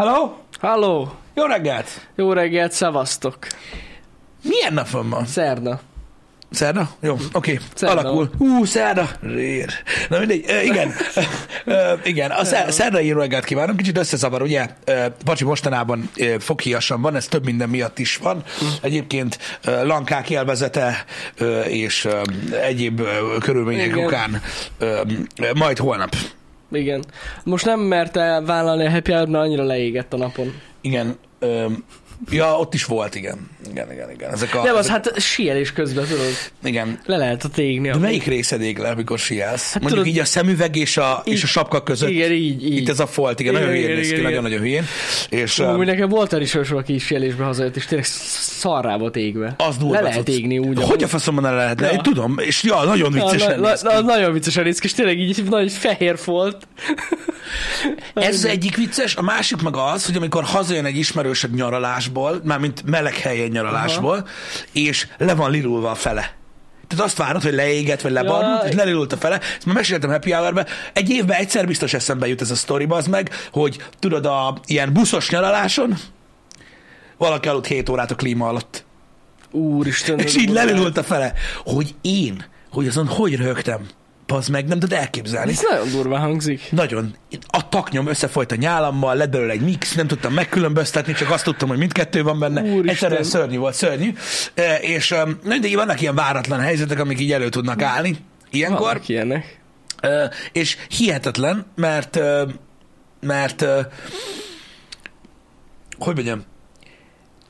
Halló? Halló! Jó reggelt! Jó reggelt, szevasztok! Milyen nap van? Szerda. Szerda? Jó, oké, okay. Szerda. alakul. Hú, szerda! Rér. Na mindegy, uh, igen. uh, igen, a szer- szerdai jó reggelt kívánom. Kicsit összezavar, ugye? Uh, Pacsi mostanában uh, foghíjasan van, ez több minden miatt is van. Egyébként uh, lankák élvezete uh, és uh, egyéb uh, körülmények Igen. okán uh, majd holnap. Igen. Most nem merte vállalni a happy hour annyira leégett a napon. Igen, um, ja, ott is volt, igen. Igen, igen, igen. Ezek a, Nem, az ezek, hát síelés közben, tudod, igen. le lehet a égni. De melyik részed ég le, amikor sielsz? Hát Mondjuk tudod- így a szemüveg és a, és a Így- sapka között. Igen, így, így. Itt ez a folt, igen, Igen, nagyon hülyén néz ki, nagyon-nagyon hülyén. És uh, nekem volt olyan ismerős, aki is síelésbe hazajött, és tényleg szarrá volt égve. az durva. Le lehet égni úgy. Hogy a faszomban le lehetne? Ja. Én tudom, és ja, nagyon Na, viccesen néz na, na, nagyon viccesen néz ki, és tényleg így nagy fehér folt. Ez egyik vicces, a másik meg az, hogy amikor hazajön egy ismerősöd nyaralásból, mármint meleg helyen nyaralásból, és le van lirulva a fele. Tehát azt várod, hogy leégett, vagy lebarnult, és lelilult a fele. Ezt már meséltem Happy hour Egy évben egyszer biztos eszembe jut ez a sztori, az meg, hogy tudod, a ilyen buszos nyaraláson valaki aludt 7 órát a klíma alatt. Úristen. És így lelilult a fele. Hogy én, hogy azon hogy rögtem. Pazd meg, nem tudod elképzelni. Ez nagyon durva hangzik. Nagyon. A taknyom összefolyt a nyálammal, lett belőle egy mix, nem tudtam megkülönböztetni, csak azt tudtam, hogy mindkettő van benne. Úristen. Egyszerűen szörnyű volt, szörnyű. E, És na, de vannak ilyen váratlan helyzetek, amik így elő tudnak állni ilyenkor. Vannak ilyenek. E, És hihetetlen, mert e, mert e, hogy mondjam,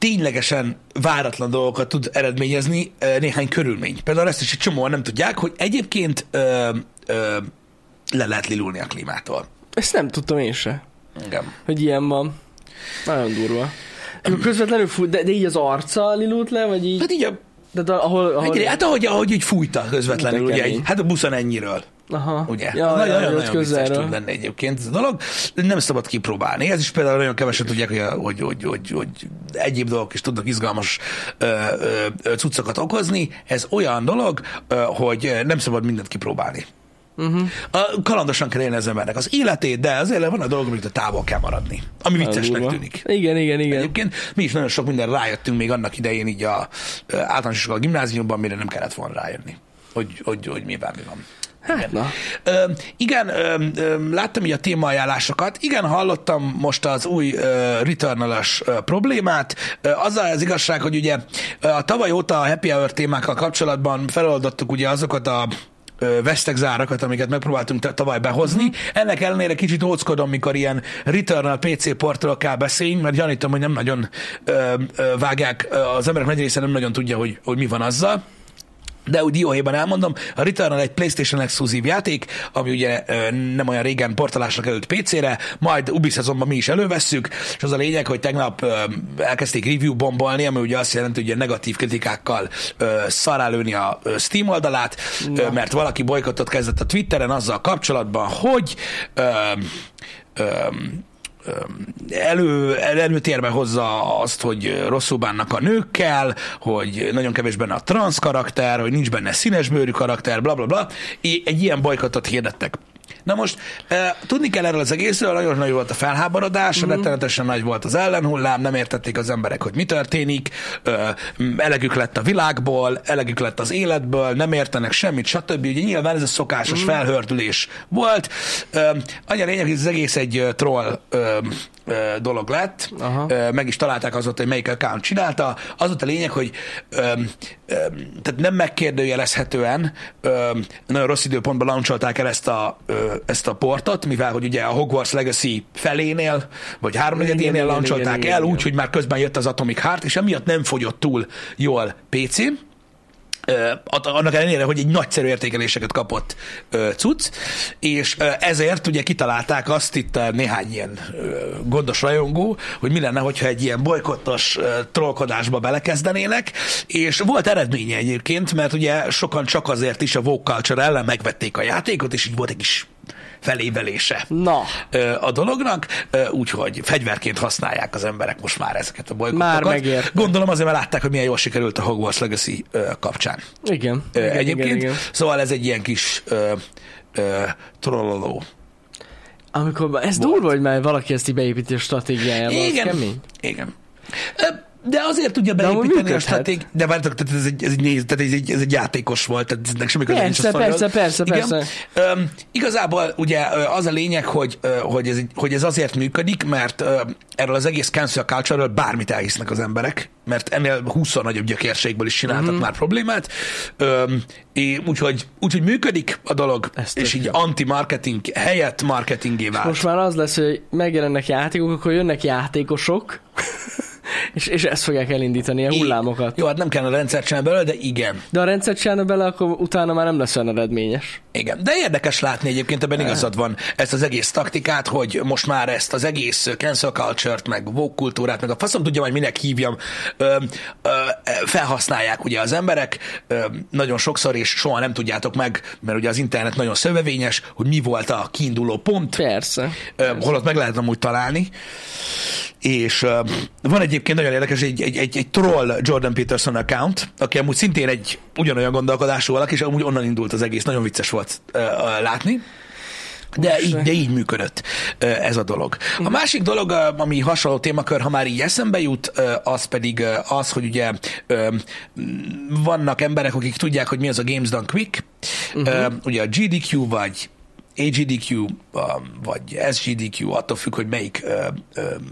ténylegesen váratlan dolgokat tud eredményezni néhány körülmény. Például ezt is egy csomóan nem tudják, hogy egyébként ö, ö, le lehet lilulni a klímától. Ezt nem tudtam én se, Igen. hogy ilyen van. Nagyon durva. Közvetlenül fut, de, de így az arca lilult le, vagy így? Hát így a, De, ahol, ahol... egy, hát ahogy, ahogy így fújta közvetlenül, ugye, egy, hát a buszon ennyiről, Aha. ugye? Ja, nagyon, ja, nagyon, közelről. tud lenni egyébként ez a dolog. Nem szabad kipróbálni. Ez is például nagyon kevesen tudják, hogy, a- hogy, hogy, hogy, hogy egyéb dolgok is tudnak izgalmas ö, ö, cuccokat okozni. Ez olyan dolog, ö, hogy nem szabad mindent kipróbálni. Uh-huh. A, kalandosan kell élni az embernek az életét, de azért van a dolog, amit a távol kell maradni. Ami viccesnek tűnik. Igen, igen, igen. Egyébként mi is nagyon sok minden rájöttünk még annak idején így a ö, általános iskola gimnáziumban, mire nem kellett volna rájönni, hogy, hogy, hogy mi bármi van. Hát, na. Ö, igen, ö, ö, láttam így a témaajánlásokat. Igen, hallottam most az új ö, problémát. Ö, azzal az igazság, hogy ugye a tavaly óta a Happy Hour témákkal kapcsolatban feloldottuk ugye azokat a ö, vesztegzárakat, amiket megpróbáltunk tavaly behozni. Mhm. Ennek ellenére kicsit óckodom, mikor ilyen Returnal PC portról kell beszéljünk, mert gyanítom, hogy nem nagyon ö, ö, vágják, az emberek nagy része nem nagyon tudja, hogy, hogy mi van azzal. De úgy dióhéjban elmondom, a Returnal egy PlayStation exkluzív játék, ami ugye nem olyan régen portolásra került PC-re, majd Ubi szezonban mi is elővesszük, és az a lényeg, hogy tegnap elkezdték review bombolni, ami ugye azt jelenti, hogy negatív kritikákkal szarálőni a Steam oldalát, ö, mert valaki bolykottot kezdett a Twitteren azzal kapcsolatban, hogy ö, ö, elő, előtérbe hozza azt, hogy rosszul bánnak a nőkkel, hogy nagyon kevés benne a transz karakter, hogy nincs benne színesbőrű karakter, bla bla bla. Egy ilyen bolykottot hirdettek. Na most e, tudni kell erről az egészről, nagyon nagy volt a felháborodás, mm-hmm. rettenetesen nagy volt az ellenhullám, nem értették az emberek, hogy mi történik, e, elegük lett a világból, elegük lett az életből, nem értenek semmit, stb. Ugye nyilván ez a szokásos mm. felhördülés volt. E, annyi a lényeg, hogy ez az egész egy troll ö, dolog lett, Aha. Meg is találták azóta, hogy melyik account csinálta. Az volt a lényeg, hogy ö, ö, tehát nem megkérdőjelezhetően ö, nagyon rossz időpontban launcholták el ezt a, ö, ezt a portot, mivel hogy ugye a Hogwarts Legacy felénél, vagy háromnegyedénél launcholták el, úgy, hogy már közben jött az Atomic Heart, és emiatt nem fogyott túl jól PC-n. Annak ellenére, hogy egy nagyszerű értékeléseket kapott cucc, és ezért ugye kitalálták azt itt néhány ilyen gondos rajongó, hogy mi lenne, hogyha egy ilyen bolykottos trollkodásba belekezdenének, és volt eredménye egyébként, mert ugye sokan csak azért is a woke culture ellen megvették a játékot, és így volt egy kis felévelése Na, a dolognak, úgyhogy fegyverként használják az emberek most már ezeket a bolykottokat. Már megérte. Gondolom azért, mert látták, hogy milyen jól sikerült a Hogwarts Legacy kapcsán. igen. Igen, Egyébként, Igen, igen. szóval ez egy ilyen kis trolloló. Amikor, ez Volt. durva, hogy már valaki ezt így beépíti a stratégiájába, Igen. kemény. Igen. De azért tudja beépíteni a stratég... De várjátok, tehát ez egy, ez, egy néz, tehát ez, egy, ez egy játékos volt, tehát ennek semmi köze nincs a Persze, persze, persze, Igen. persze. Öm, igazából ugye az a lényeg, hogy, hogy, ez, hogy ez azért működik, mert erről az egész cancel culture bármit elhisznek az emberek, mert ennél 20 nagyobb gyökérségből is csináltak Mhm. mm. már problémát. És úgyhogy, úgyhogy működik a dolog, Ez és így anti-marketing helyett marketingé vált. Most már az lesz, hogy megjelennek játékok, akkor jönnek játékosok, és, és ezt fogják elindítani, a hullámokat. Jó, hát nem kell a rendszer csinálni belőle, de igen. De ha rendszert csinálna bele, akkor utána már nem lesz olyan eredményes. Igen, de érdekes látni egyébként, ebben igazad van ezt az egész taktikát, hogy most már ezt az egész cancel culture-t, meg woke kultúrát, meg a faszom tudja majd minek hívjam, ö, ö, felhasználják ugye az emberek ö, nagyon sokszor, és soha nem tudjátok meg, mert ugye az internet nagyon szövevényes, hogy mi volt a kiinduló pont, Persze. Ö, holott meg lehet amúgy találni. És uh, van egyébként nagyon érdekes egy, egy, egy, egy troll Jordan Peterson account, aki amúgy szintén egy ugyanolyan gondolkodású valaki, és amúgy onnan indult az egész. Nagyon vicces volt uh, uh, látni. De így, de így működött ez a dolog. A másik dolog, ami hasonló témakör, ha már így eszembe jut, az pedig az, hogy ugye vannak emberek, akik tudják, hogy mi az a Games Done Quick. Uh-huh. Ugye a GDQ vagy AGDQ vagy SGDQ, attól függ, hogy melyik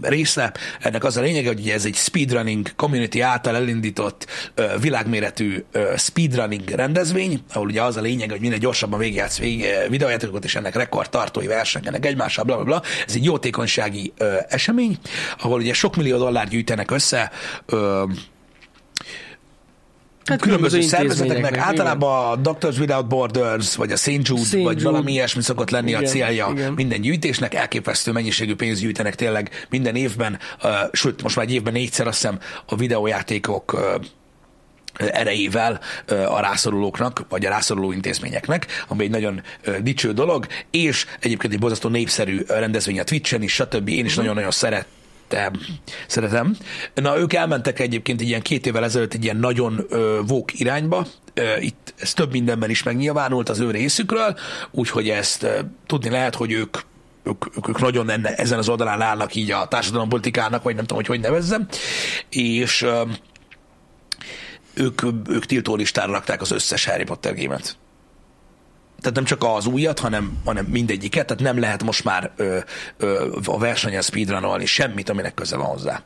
része. Ennek az a lényege, hogy ez egy speedrunning community által elindított világméretű speedrunning rendezvény, ahol ugye az a lényeg, hogy minél gyorsabban végigjátsz vég, videójátékokat, és ennek rekordtartói versengenek egymással, bla, bla, bla. Ez egy jótékonysági esemény, ahol ugye sok millió dollár gyűjtenek össze Hát különböző szervezeteknek, általában a Doctors Without Borders, vagy a St. Jude, St. vagy Jude. valami ilyesmi szokott lenni Igen, a célja igen. minden gyűjtésnek, elképesztő mennyiségű pénzt gyűjtenek tényleg minden évben, uh, sőt, most már egy évben négyszer azt hiszem a videójátékok uh, erejével a rászorulóknak, vagy a rászoruló intézményeknek, ami egy nagyon dicső dolog, és egyébként egy borzasztó népszerű rendezvény a Twitch-en is, stb. Én is nagyon-nagyon szeretem. Szeretem. Na, ők elmentek egyébként egy ilyen két évvel ezelőtt egy ilyen nagyon ö, vók irányba, itt ez több mindenben is megnyilvánult az ő részükről, úgyhogy ezt tudni lehet, hogy ők ők, ők, ők nagyon enne, ezen az oldalán állnak így a társadalompolitikának, vagy nem tudom, hogy hogy nevezzem, és ők, ők tiltó listára rakták az összes Harry Potter gémet. Tehát nem csak az újat, hanem, hanem mindegyiket, tehát nem lehet most már ö, ö, a versenyen speedrunolni semmit, aminek köze van hozzá.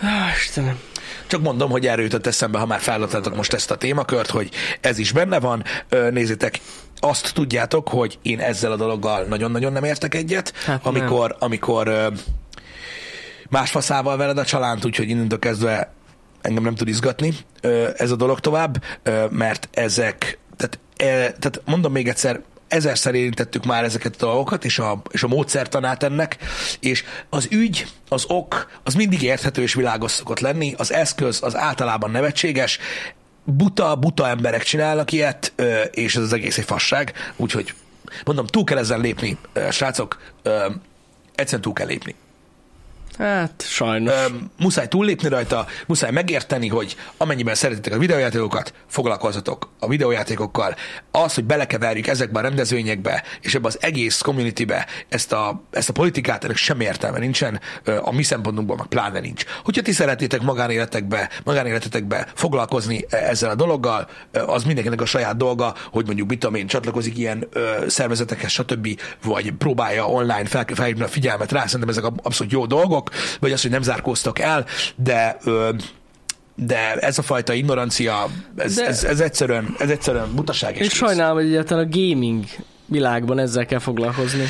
Á, Istenem. Csak mondom, hogy erről jutott eszembe, ha már feladtátok most ezt a témakört, hogy ez is benne van. Nézzétek, azt tudjátok, hogy én ezzel a dologgal nagyon-nagyon nem értek egyet, Hát nem. amikor, amikor ö, más faszával vered a csalánt, úgyhogy innentől kezdve engem nem tud izgatni ez a dolog tovább, mert ezek, tehát, e, tehát mondom még egyszer, ezerszer érintettük már ezeket a dolgokat, és a, és a módszertanát ennek, és az ügy, az ok, az mindig érthető és világos szokott lenni, az eszköz az általában nevetséges, buta, buta emberek csinálnak ilyet, és ez az egész egy fasság, úgyhogy mondom, túl kell ezen lépni, srácok, egyszerűen túl kell lépni. Hát, sajnos. Ö, muszáj túllépni rajta, muszáj megérteni, hogy amennyiben szeretitek a videójátékokat, foglalkozzatok a videójátékokkal. Az, hogy belekeverjük ezekbe a rendezvényekbe, és ebbe az egész communitybe ezt a, ezt a politikát, ennek semmi értelme nincsen, a mi szempontunkból meg pláne nincs. Hogyha ti szeretitek magánéletekbe, magánéletetekbe foglalkozni e- ezzel a dologgal, az mindenkinek a saját dolga, hogy mondjuk mit én, csatlakozik ilyen ö, szervezetekhez, stb., vagy próbálja online fel, felhívni a figyelmet rá, szerintem ezek abszolút jó dolgok, vagy az, hogy nem zárkóztak el, de ö, de ez a fajta ignorancia, ez, De- ez, ez, egyszerűen, ez egyszerűen butaság és kész. sajnálom, hogy egyáltalán a gaming világban ezzel kell foglalkozni.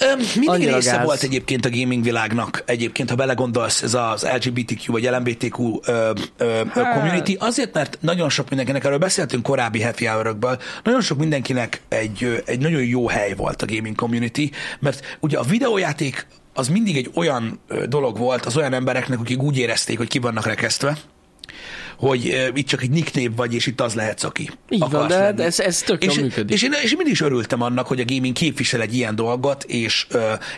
Öm, Mindig Annyira része gáz. volt egyébként a gaming világnak, egyébként, ha belegondolsz, ez az LGBTQ vagy LMBTQ ö, ö, Hát. community, azért, mert nagyon sok mindenkinek, erről beszéltünk korábbi happy hour nagyon sok mindenkinek egy, egy nagyon jó hely volt a gaming community, mert ugye a videójáték az mindig egy olyan dolog volt az olyan embereknek, akik úgy érezték, hogy ki vannak rekesztve, hogy itt csak egy nickname vagy, és itt az lehetsz, aki Így van, de lenni. ez, ez tök És, működik. és, én, és én mindig is örültem annak, hogy a gaming képvisel egy ilyen dolgot, és,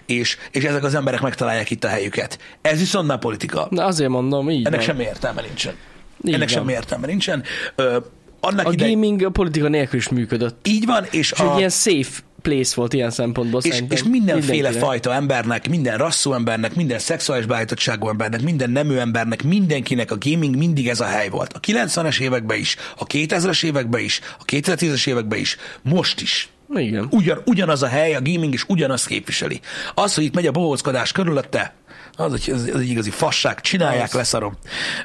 és, és ezek az emberek megtalálják itt a helyüket. Ez viszont már politika. Na azért mondom, így Ennek van. semmi értelme nincsen. Így Ennek van. semmi értelme nincsen. Ö, annak A ide... gaming a politika nélkül is működött. Így van, és És egy a... ilyen safe place volt ilyen szempontból És, szerintem. és mindenféle Mindenkinek. fajta embernek, minden rasszú embernek, minden szexuális beállítottságú embernek, minden nemű embernek, mindenkinek a gaming mindig ez a hely volt. A 90-es években is, a 2000-es években is, a 2010-es években is, most is. Igen. Ugyan, ugyanaz a hely, a gaming is ugyanazt képviseli. Az, hogy itt megy a bohóckodás körülötte, az, az, az egy igazi fasság, csinálják, Az. leszarom.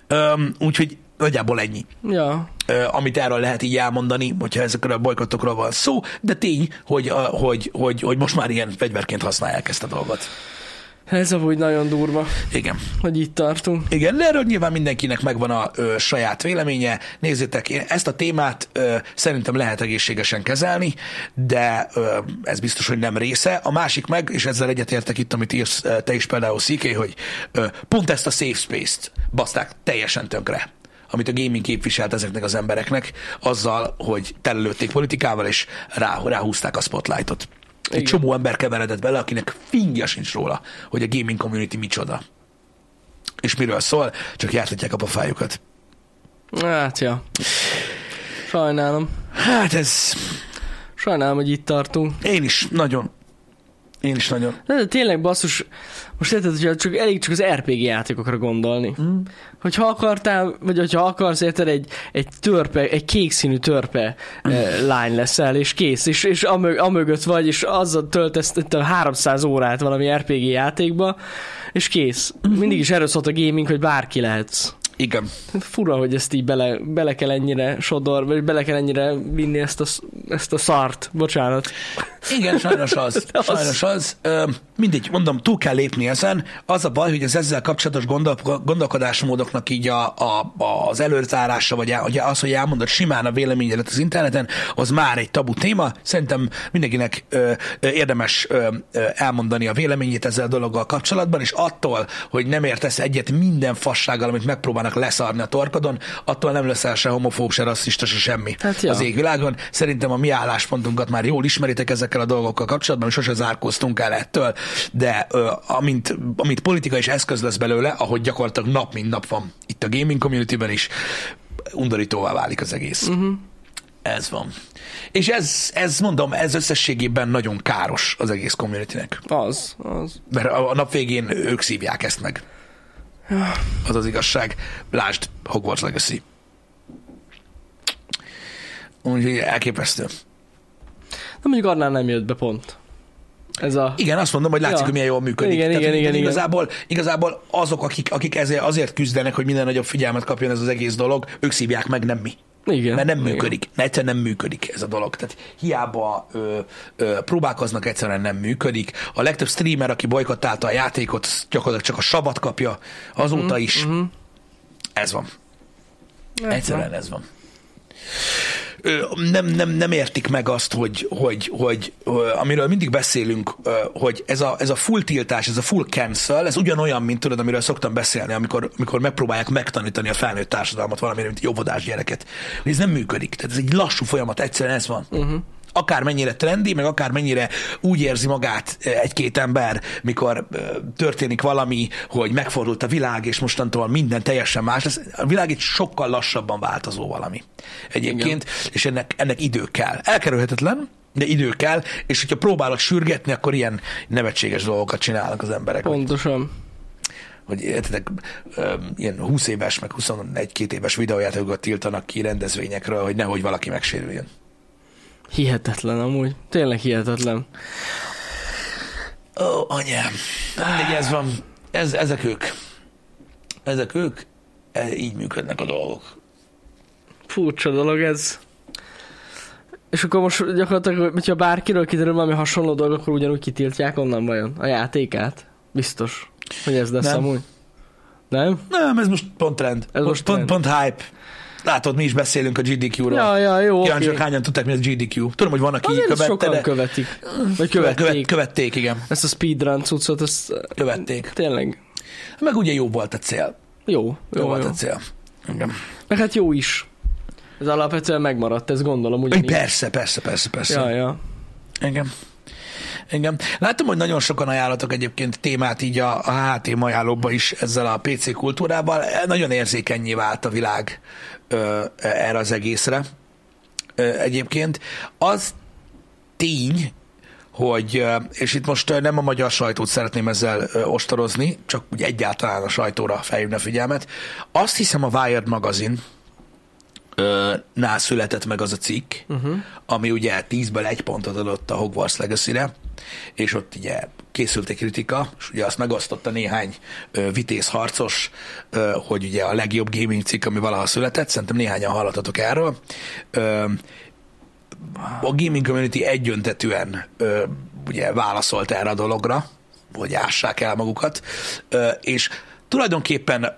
Öm, úgyhogy nagyjából ennyi, Ja. amit erről lehet így elmondani, hogyha ezekről a bolykottokról van szó, de tény, hogy, hogy, hogy, hogy most már ilyen fegyverként használják ezt a dolgot. Ez amúgy nagyon durva, Igen. hogy itt tartunk. Igen, de erről nyilván mindenkinek megvan a ö, saját véleménye. Nézzétek, én ezt a témát ö, szerintem lehet egészségesen kezelni, de ö, ez biztos, hogy nem része. A másik meg, és ezzel egyetértek itt, amit írsz te is például, CK, hogy ö, pont ezt a safe space-t baszták teljesen tönkre amit a gaming képviselt ezeknek az embereknek, azzal, hogy telelőtték politikával, és rá, ráhúzták a spotlightot. Egy Igen. csomó ember keveredett bele, akinek fingja sincs róla, hogy a gaming community micsoda és miről szól, csak jártatják a pofájukat. Hát, ja. Sajnálom. Hát ez... Sajnálom, hogy itt tartunk. Én is nagyon. Én is nagyon. De, de tényleg basszus, most érted, hogy csak elég csak az RPG játékokra gondolni. Mm. Hogyha akartál, vagy hogyha akarsz, érted, egy, egy törpe, egy kék színű törpe eh, lány leszel, és kész, és, és amög, amögött vagy, és azzal töltesz te 300 órát valami RPG játékba, és kész. Mindig is erről szólt a gaming, hogy bárki lehetsz. Igen. Fura, hogy ezt így bele, bele kell ennyire sodor, vagy bele kell ennyire vinni ezt a, ezt a szart. Bocsánat. Igen, sajnos az. Az. Sajnos az. Ö, mindegy, mondom, túl kell lépni ezen. Az a baj, hogy az ezzel kapcsolatos gondol, gondolkodásmódoknak így a, a, az előzárása, vagy az, hogy elmondod simán a véleményedet az interneten, az már egy tabu téma. Szerintem mindenkinek ö, ö, érdemes ö, ö, elmondani a véleményét ezzel a dologgal kapcsolatban, és attól, hogy nem értesz egyet minden fassággal, amit megpróbálnak leszarni a torkodon, attól nem leszel se homofób, se rasszista, se semmi Hát ja. az égvilágon. Szerintem a mi álláspontunkat már jól ismeritek ezekkel a dolgokkal kapcsolatban, sose zárkóztunk el ettől, de ö, amint, amint politika és eszköz lesz belőle, ahogy gyakorlatilag nap mint nap van itt a gaming communityben is, undorítóvá válik az egész. Uh-huh. Ez van. És ez, ez, mondom, ez összességében nagyon káros az egész communitynek. Az, az. Mert a, a nap végén ők szívják ezt meg. Az az igazság. Lásd Hogwarts Legacy. Úgyhogy elképesztő. De mondjuk annál nem jött be pont. Ez a... Igen, azt mondom, hogy látszik, Ja. hogy milyen jól működik. Igen, igen, hogy igen, igen. igazából, igazából azok, akik, akik ezért, azért küzdenek, hogy minden nagyobb figyelmet kapjon ez az egész dolog, ők szívják meg, nem mi. Igen. Mert nem igen. működik. Egyszerűen nem működik ez a dolog. Tehát hiába ö, ö, próbálkoznak, egyszerűen nem működik. A legtöbb streamer, aki bolykottálta a játékot, gyakorlatilag csak a sabat kapja azóta is. Mhm. Ez van. Hát, Egyszerűen ez van. Nem, nem, nem értik meg azt, hogy, hogy, hogy amiről mindig beszélünk, hogy ez a, ez a full tiltás, ez a full cancel, ez ugyanolyan, mint tudod, amiről szoktam beszélni, amikor, amikor megpróbálják megtanítani a felnőtt társadalmat valamire, mint egy gyereket. Ez nem működik. Tehát ez egy lassú folyamat, egyszerűen ez van. Uh-huh akár mennyire trendi, meg akár mennyire úgy érzi magát eh, egy-két ember, mikor ö, történik valami, hogy megfordult a világ, és mostantól minden teljesen más lesz. A világ egy sokkal lassabban változó valami egyébként, Igen. és ennek, ennek idő kell. Elkerülhetetlen, de idő kell, és hogyha próbálod sürgetni, akkor ilyen nevetséges dolgokat csinálnak az emberek. Pontosan. hogy értetek, ö, ilyen 20 éves, meg 21-2 éves videójátékokat tiltanak ki rendezvényekről, hogy nehogy valaki megsérüljön. Hihetetlen amúgy. Tényleg hihetetlen. Ó, anyám. Mindegy, ez van. Ez, ezek ők. Ezek ők. E, így működnek a dolgok. Furcsa dolog ez. És akkor most gyakorlatilag, hogyha bárkiről kiderül valami hasonló dolog, akkor ugyanúgy kitiltják onnan vajon a játékát? Biztos, hogy ez lesz Nem. amúgy. Nem? Nem, ez most pont trend. Ez pont, most pont, trend. pont hype. Látod, mi is beszélünk a GDQ-ról. Ja, ja, jó, oké. Kíváncsiak, hányan tudták, mi az GDQ. Tudom, hogy van, aki Azért követte, sokan de követik. Vagy követ, követték. követ, követték, igen. Ezt a speedrun cuccot, ezt Követték. tényleg Meg ugye jó volt a cél. jó. Jó, Jó, jó. volt a cél. Igen. Meg hát jó is. Ez alapvetően megmaradt, ez gondolom ugyanígy. persze, persze, persze, persze. Ja, ja. Igen. Igen. Látom, hogy nagyon sokan ajánlatok egyébként témát így a, a HTM ajánlóba is ezzel a PC kultúrával. Nagyon érzékenyé vált a világ ö, erre az egészre. Ö, egyébként az tény, hogy, és itt most nem a magyar sajtót szeretném ezzel ostorozni, csak úgy egyáltalán a sajtóra felhívni a figyelmet. Azt hiszem a Wired magazin nál született meg az a cikk, uh-huh. ami ugye 10-ből egy pontot adott a Hogwarts Legacy-re, és ott ugye készült egy kritika, és ugye azt megosztotta néhány ö, vitéz harcos, ö, hogy ugye a legjobb gaming cikk, ami valaha született, szerintem néhányan hallatatok erről. A gaming community egyöntetűen ugye válaszolt erre a dologra, hogy ássák el magukat, és tulajdonképpen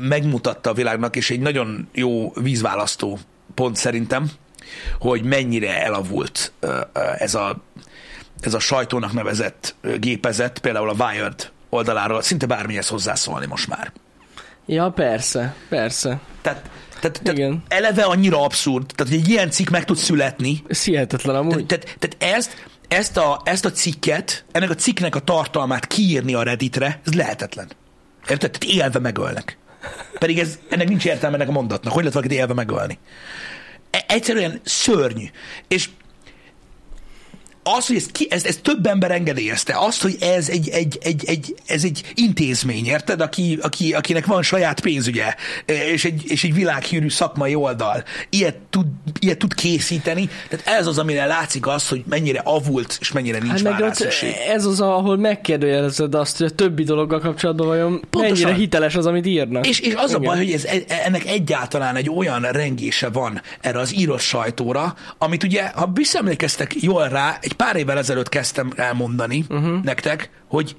megmutatta a világnak, és egy nagyon jó vízválasztó pont szerintem, hogy mennyire elavult ez a, ez a sajtónak nevezett gépezet, például a Wired oldaláról szinte bármihez hozzászólni most már. Ja, persze, persze. Tehát, tehát, tehát Igen. eleve annyira abszurd, tehát hogy egy ilyen cikk meg tud születni, Ez hihetetlen amúgy. tehát, tehát, tehát ezt, ezt, a, ezt a cikket, ennek a cikknek a tartalmát kiírni a Redditre, ez lehetetlen. Érted? Tehát élve megölnek. Pedig ez, ennek nincs értelme ennek a mondatnak. Hogy lehet valakit élve megölni? E- egyszerűen szörnyű. És az, hogy ez, ki, ez, ez több ember engedélyezte, azt, hogy ez egy, egy, egy, egy, ez egy intézmény, érted, aki, aki, akinek van saját pénzügye, és egy, és egy világhírű szakmai oldal, ilyet tud, ilyet tud készíteni, tehát ez az, amire látszik az, hogy mennyire avult, és mennyire nincs Hát már ott ez az, ahol megkérdőjelezed azt, hogy a többi dologgal kapcsolatban vajon Pontosan. mennyire hiteles az, amit írnak. És, és az a Igen. baj, hogy ez, ennek egyáltalán egy olyan rengése van erre az írott sajtóra, amit ugye, ha visszaemlékeztek jól rá, egy pár évvel ezelőtt kezdtem elmondani uh-huh. nektek, hogy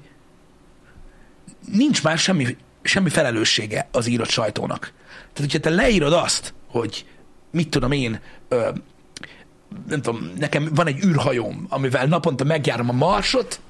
nincs már semmi, semmi felelőssége az írott sajtónak. Tehát, hogyha te leírod azt, hogy mit tudom én, ö, nem tudom, nekem van egy űrhajóm, amivel naponta megjárom a marsot,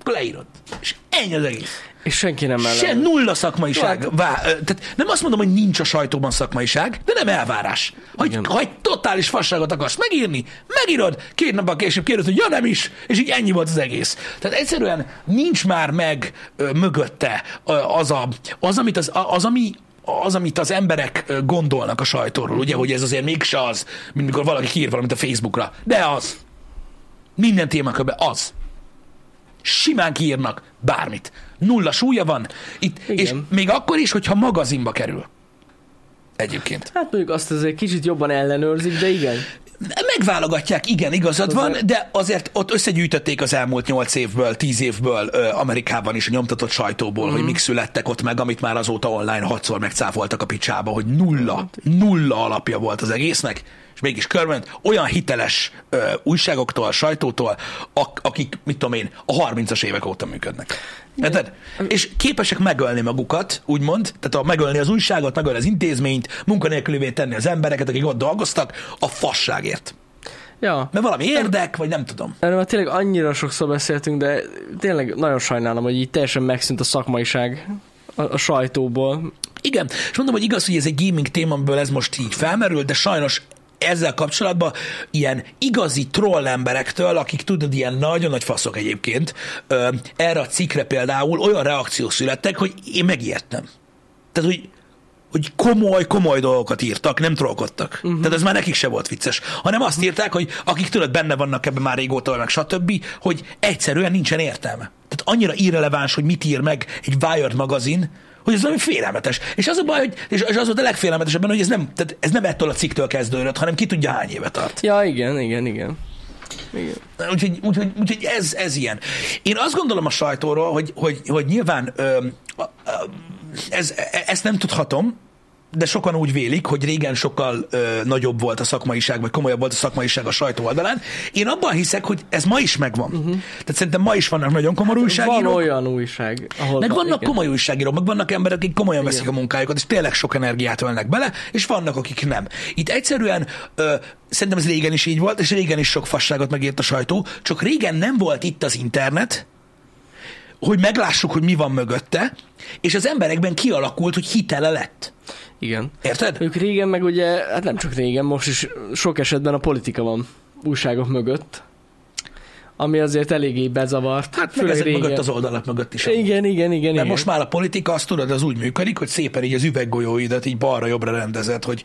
akkor leírod. És ennyi az egész. És senki nem Se ellen. nulla szakmaiság. Vá, tehát nem azt mondom, hogy nincs a sajtóban szakmaiság, de nem elvárás. Hogy, ha egy totális fasságot akarsz megírni, megírod, két nappal később kérdez, hogy ja nem is, és így ennyi volt az egész. Tehát egyszerűen nincs már meg ö, mögötte ö, az, a, az, amit az, az, ami az, amit az emberek gondolnak a sajtóról, ugye, hogy ez azért mégse az, mint mikor valaki kiír valamit a Facebookra. De az. Minden témakörben az simán kiírnak bármit. Nulla súlya van, itt, Igen. és még akkor is, hogyha magazinba kerül. Egyébként. Hát mondjuk azt azért kicsit jobban ellenőrzik, de igen. Megválogatják, igen, igazad van, de azért ott összegyűjtötték az elmúlt 8 évből, 10 évből Amerikában is a nyomtatott sajtóból, mm. hogy mik születtek ott meg, amit már azóta online hatszor megcáfoltak a picsába, hogy nulla, nulla alapja volt az egésznek, és mégis körment olyan hiteles ö, újságoktól, sajtótól, ak- akik, mit tudom én, a 30-as évek óta működnek. Érted? És képesek megölni magukat, úgymond, tehát a megölni az újságot, megölni az intézményt, munkanélkülivé tenni az embereket, akik ott dolgoztak, a fasságért. Ja. Mert valami érdek, vagy nem tudom. Erről már tényleg annyira sokszor beszéltünk, de tényleg nagyon sajnálom, hogy így teljesen megszűnt a szakmaiság a, a sajtóból. Igen, és mondom, hogy igaz, hogy ez egy gaming téma, amiből ez most így felmerül, de sajnos ezzel kapcsolatban ilyen igazi troll emberektől, akik tudod, ilyen nagyon nagy faszok egyébként, ö, erre a cikkre például olyan reakciók születtek, hogy én megijedtem. Tehát, hogy hogy komoly, komoly dolgokat írtak, nem trollkodtak. Uh-huh. Tehát ez már nekik se volt vicces. Hanem azt írták, hogy akik tudod benne vannak ebben már régóta, meg stb., hogy egyszerűen nincsen értelme. Tehát annyira irreleváns, hogy mit ír meg egy Wired magazin, hogy ez valami félelmetes. És az a baj, hogy, és az volt a legfélelmetesebben, hogy ez nem, tehát ez nem ettől a cikktől kezdődött, hanem ki tudja hány éve tart. Ja, igen, igen, igen. igen. Úgyhogy, úgyhogy, úgyhogy ez, ez ilyen. Én azt gondolom a sajtóról, hogy, hogy, hogy nyilván ö, ö, ez, ezt nem tudhatom, de sokan úgy vélik, hogy régen sokkal ö, nagyobb volt a szakmaiság, vagy komolyabb volt a szakmaiság a sajtó oldalán. Én abban hiszek, hogy ez ma is megvan. Uh-huh. Tehát szerintem ma is vannak nagyon komoly Van újságírók. olyan újság, ahol... Meg van, vannak igen. komoly újságírók, meg vannak emberek, akik komolyan veszik a munkájukat, és tényleg sok energiát ölnek bele, és vannak, akik nem. Itt egyszerűen ö, szerintem ez régen is így volt, és régen is sok fasságot megért a sajtó, csak régen nem volt itt az internet, hogy meglássuk, hogy mi van mögötte, és az emberekben kialakult, hogy hitele lett. Igen. Érted? Ők régen meg ugye, hát nem csak régen, most is sok esetben a politika van újságok mögött, ami azért eléggé bezavart. Hát meg főleg ezek régen. mögött az oldalak mögött is. Igen, igen, igen. Mert igen. most már a politika, azt tudod, az úgy működik, hogy szépen így az üveggolyóidat így balra-jobbra rendezed, hogy,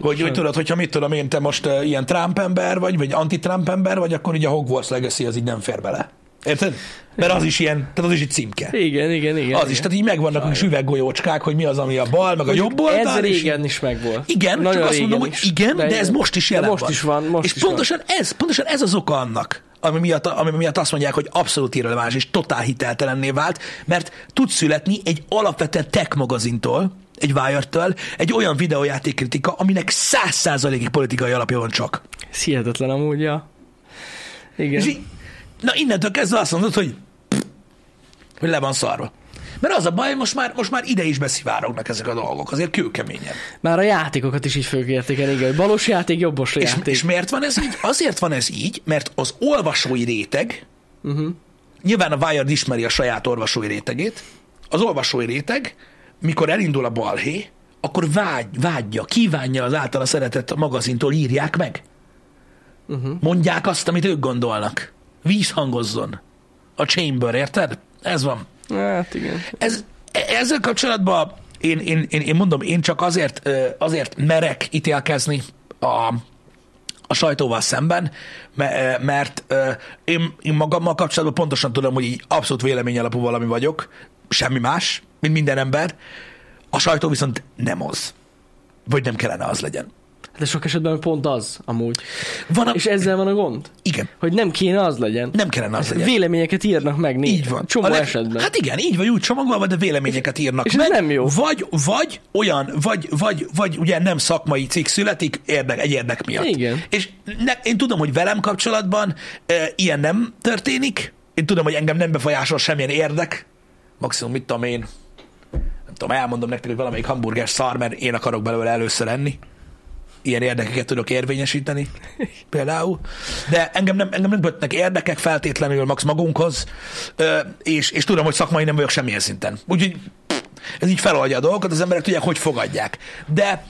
hogy, hogy tudod, hogyha mit tudom én, te most uh, ilyen Trump ember vagy, vagy anti-Trump ember vagy, akkor így a Hogwarts Legacy az így nem fér bele. Érted? Mert az is ilyen, tehát az is egy címke. Igen, igen, igen. Az igen. is, tehát így megvannak a kis üveggolyócskák, hogy mi az, ami a bal, meg a jobb oldal. Ez és régen is megvolt. igen, Nagyon csak azt mondom, hogy is. igen, de, ez most is De jelen most van. is van, most és is pontosan ez, pontosan ez az oka annak, ami miatt, ami miatt azt mondják, hogy abszolút irreleváns és totál hiteltelenné vált, mert tud születni egy alapvetően tech magazintól, egy Wired-től, egy olyan videójátékkritika, aminek száz százalékig politikai alapja van csak. Ez hihetetlen amúgy, ja. Igen. És így, na innentől kezdve azt mondod, hogy hogy le van szarva. Mert az a baj, most már, most már ide is beszivárognak ezek a dolgok, azért kőkeményen. Már a játékokat is így fölkérték el, igen. Valós játék, jobbos És, játék. és miért van ez így? Azért van ez így, mert az olvasói réteg, uh-huh. nyilván a Wired ismeri a saját olvasói rétegét, az olvasói réteg, mikor elindul a balhé, akkor vágy, vágyja, kívánja az általa szeretett magazintól írják meg. Uh-huh. Mondják azt, amit ők gondolnak. Vízhangozzon. A chamber, érted? Ez van. Hát igen. Ez, ezzel kapcsolatban én, én, én, én mondom, én csak azért, azért merek ítélkezni a, a sajtóval szemben, me- mert én, én magammal kapcsolatban pontosan tudom, hogy így abszolút véleményalapú valami vagyok, semmi más, mint minden ember. A sajtó viszont nem az. Vagy nem kellene az legyen. De sok esetben pont az, amúgy. Van a... És ezzel van a gond, Igen, hogy nem kéne az legyen. nem kellene az legyen. Véleményeket írnak meg néha. Így van. Csomó leg- esetben. Hát igen, így vagy úgy csomagolva, de véleményeket írnak És ez meg. nem jó. Vagy, vagy olyan, vagy, vagy, vagy ugye nem szakmai cikk születik érdek, egy érdek miatt. Igen. És ne, én tudom, hogy velem kapcsolatban e, ilyen nem történik. Én tudom, hogy engem nem befolyásol semmilyen érdek. Maximum, mit tudom én, nem tudom, elmondom nektek, hogy valamelyik hamburger szar, mert én akarok belőle először enni. Ilyen érdekeket tudok érvényesíteni, például. De engem nem, engem nem kötnek érdekek feltétlenül max magunkhoz, és, és tudom, hogy szakmai nem vagyok semmilyen szinten. Úgyhogy ez így feloldja a dolgokat, az emberek tudják, hogy fogadják. De,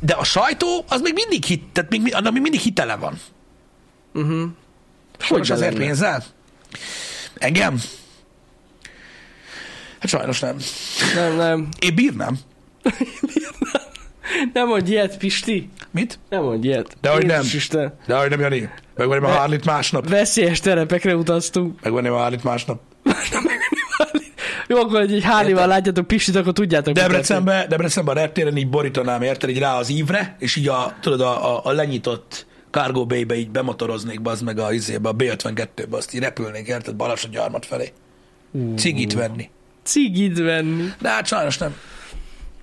de a sajtó, az még mindig hit, tehát még, annak még mindig hitele van. Uh-huh. Hogyne azért lenne? pénzzel? Engem? Hát sajnos nem. Nem, nem. Én bírnám. Nem mondj ilyet, Pisti. Mit? Nem mondj ilyet. Dehogy nem. Jézus Isten. De hogy nem, Jani. Megvenném a De- Harlit másnap. Veszélyes terepekre utaztunk. Megvenném a Harlit másnap. Jó, akkor hogy egy Harley-val látjátok Pistit, akkor tudjátok. Debrecenbe, Debrecenbe a reptéren így borítanám, érted, így rá az ívre, és így a, tudod, a, a, a lenyitott Cargo Bay-be így bemotoroznék, az meg a, izébe, a B52-be, azt így repülnék, érted, Balassagy gyarmat felé. Cigit venni. Cigit venni. De hát sajnos nem.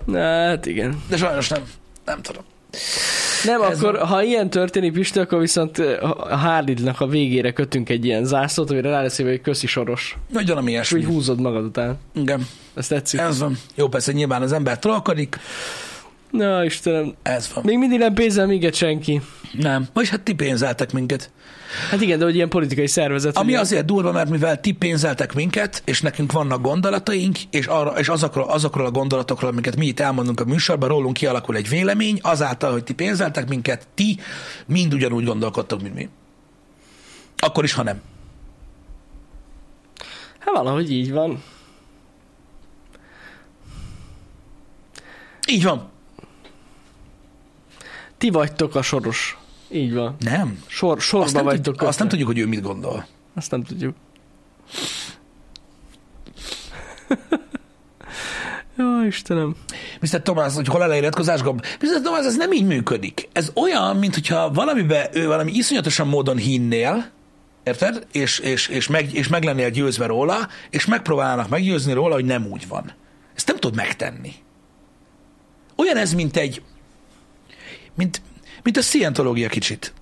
Na, hát igen. De sajnos nem. Nem tudom. Nem, Ez akkor ha ilyen történik, Pisti, akkor viszont eh, a Harley-nak a végére kötünk egy ilyen zászlót, amire rá lesz hogy köszi soros. Vagy valami És úgy ilyesmi. húzod magad után. Igen. Ezt tetszik. Ez van. Jó, persze nyilván az ember trollkodik. Na, Istenem. Ez van. Még mindig nem pénzzel minket senki. Nem. Vagyis hát ti pénzeltek minket. Hát igen, de hogy ilyen politikai szervezet. Ami ugye- azért durva, mert mivel ti pénzeltek minket, és nekünk vannak gondolataink, és, arra, és azokról, azokról a gondolatokról, amiket mi itt elmondunk a műsorban, rólunk kialakul egy vélemény, azáltal, hogy ti pénzeltek minket, ti mind ugyanúgy gondolkodtok, mint mi. Akkor is, ha nem. Hát valahogy így van. Így van. Ti vagytok a soros. Így van. Nem. Sor, sorba Azt nem, vagytok. tud, azt nem tudjuk, hogy ő mit gondol. Azt nem tudjuk. Jó, Istenem. Mr. Tomás, hogy hol a leiratkozás gomb? Mr. Tomás, ez nem így működik. Ez olyan, mintha valamibe, ő valami iszonyatosan módon hinnél, érted? És, és, és, meg, és meg lennél győzve róla, és megpróbálnának meggyőzni róla, hogy nem úgy van. Ezt nem tudod megtenni. Olyan ez, mint egy, mint, mint a szientológia kicsit.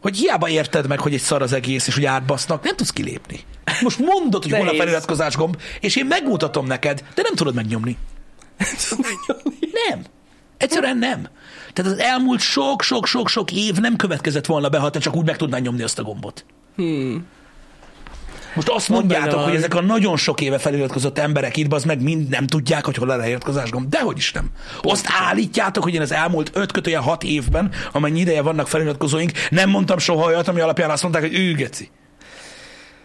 Hogy hiába érted meg, hogy egy szar az egész, és hogy átbasznak, nem tudsz kilépni. Most mondod, hogy hol a feliratkozás gomb, és én megmutatom neked, de nem tudod megnyomni. Nem. Egyszerűen nem. Tehát az elmúlt sok-sok-sok-sok év nem következett volna be, ha te csak úgy meg tudnál nyomni azt a gombot. Hmm. Most azt Mondd mondjátok, hogy van. ezek a nagyon sok éve feliratkozott emberek itt, az meg mind nem tudják, hogy hol a leiratkozás gomb. Dehogy is nem. Azt állítjátok, hogy én az elmúlt öt kötője hat évben, amennyi ideje vannak feliratkozóink, nem mondtam soha olyat, ami alapján azt mondták, hogy ő geci.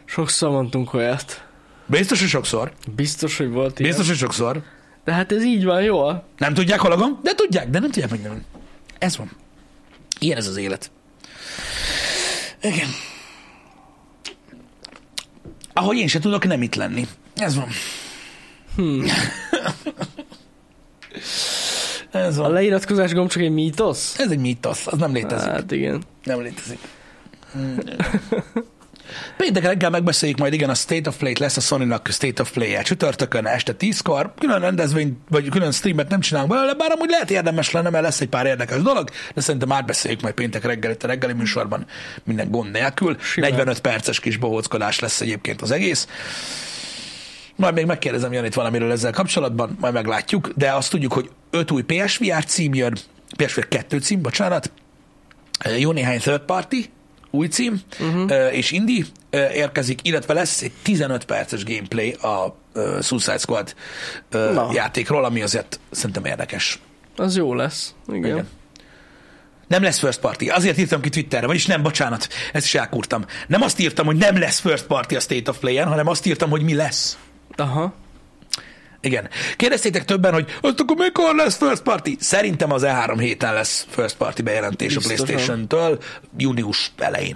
Sokszor mondtunk olyat. Biztos, hogy sokszor. Biztos, hogy volt ilyen. Biztos, hogy sokszor. De hát ez így van, jól. Nem tudják, hol a gomb? De tudják, de nem tudják, hogy nem. Ez van. Ilyen ez az élet. Igen. Ahogy én se tudok nem itt lenni. Ez van. Hmm. Ez A van. leiratkozás gomb csak egy mítosz? Ez egy mítosz, az nem létezik. Hát igen. Nem létezik. Péntek reggel megbeszéljük majd, igen, a State of Play-t lesz a Sony-nak State of Play-je. Csütörtökön este 10-kor, külön rendezvény, vagy külön streamet nem csinálunk belőle, bár amúgy lehet érdemes lenne, mert lesz egy pár érdekes dolog, de szerintem átbeszéljük majd péntek reggel itt a reggeli műsorban minden gond nélkül. Simán. 45 perces kis bohóckodás lesz egyébként az egész. Majd még megkérdezem Janit valamiről ezzel kapcsolatban, majd meglátjuk, de azt tudjuk, hogy 5 új PSVR cím jön, PSVR 2 cím, bocsánat, jó néhány third party, új cím, uh-huh. és indie ö, érkezik, illetve lesz egy 15 perces gameplay a Suicide Squad Na. játékról, ami azért szerintem érdekes. Az jó lesz. Igen. Igen. Nem lesz first party. Azért írtam ki Twitterre, vagyis nem, bocsánat, ezt is elkúrtam. Nem azt írtam, hogy nem lesz first party a State of Play-en, hanem azt írtam, hogy mi lesz. Aha. Igen. Kérdeztétek többen, hogy azt akkor mikor lesz first party? Szerintem az E3 héten lesz first party bejelentés Biztosan. a PlayStation-től, június elején.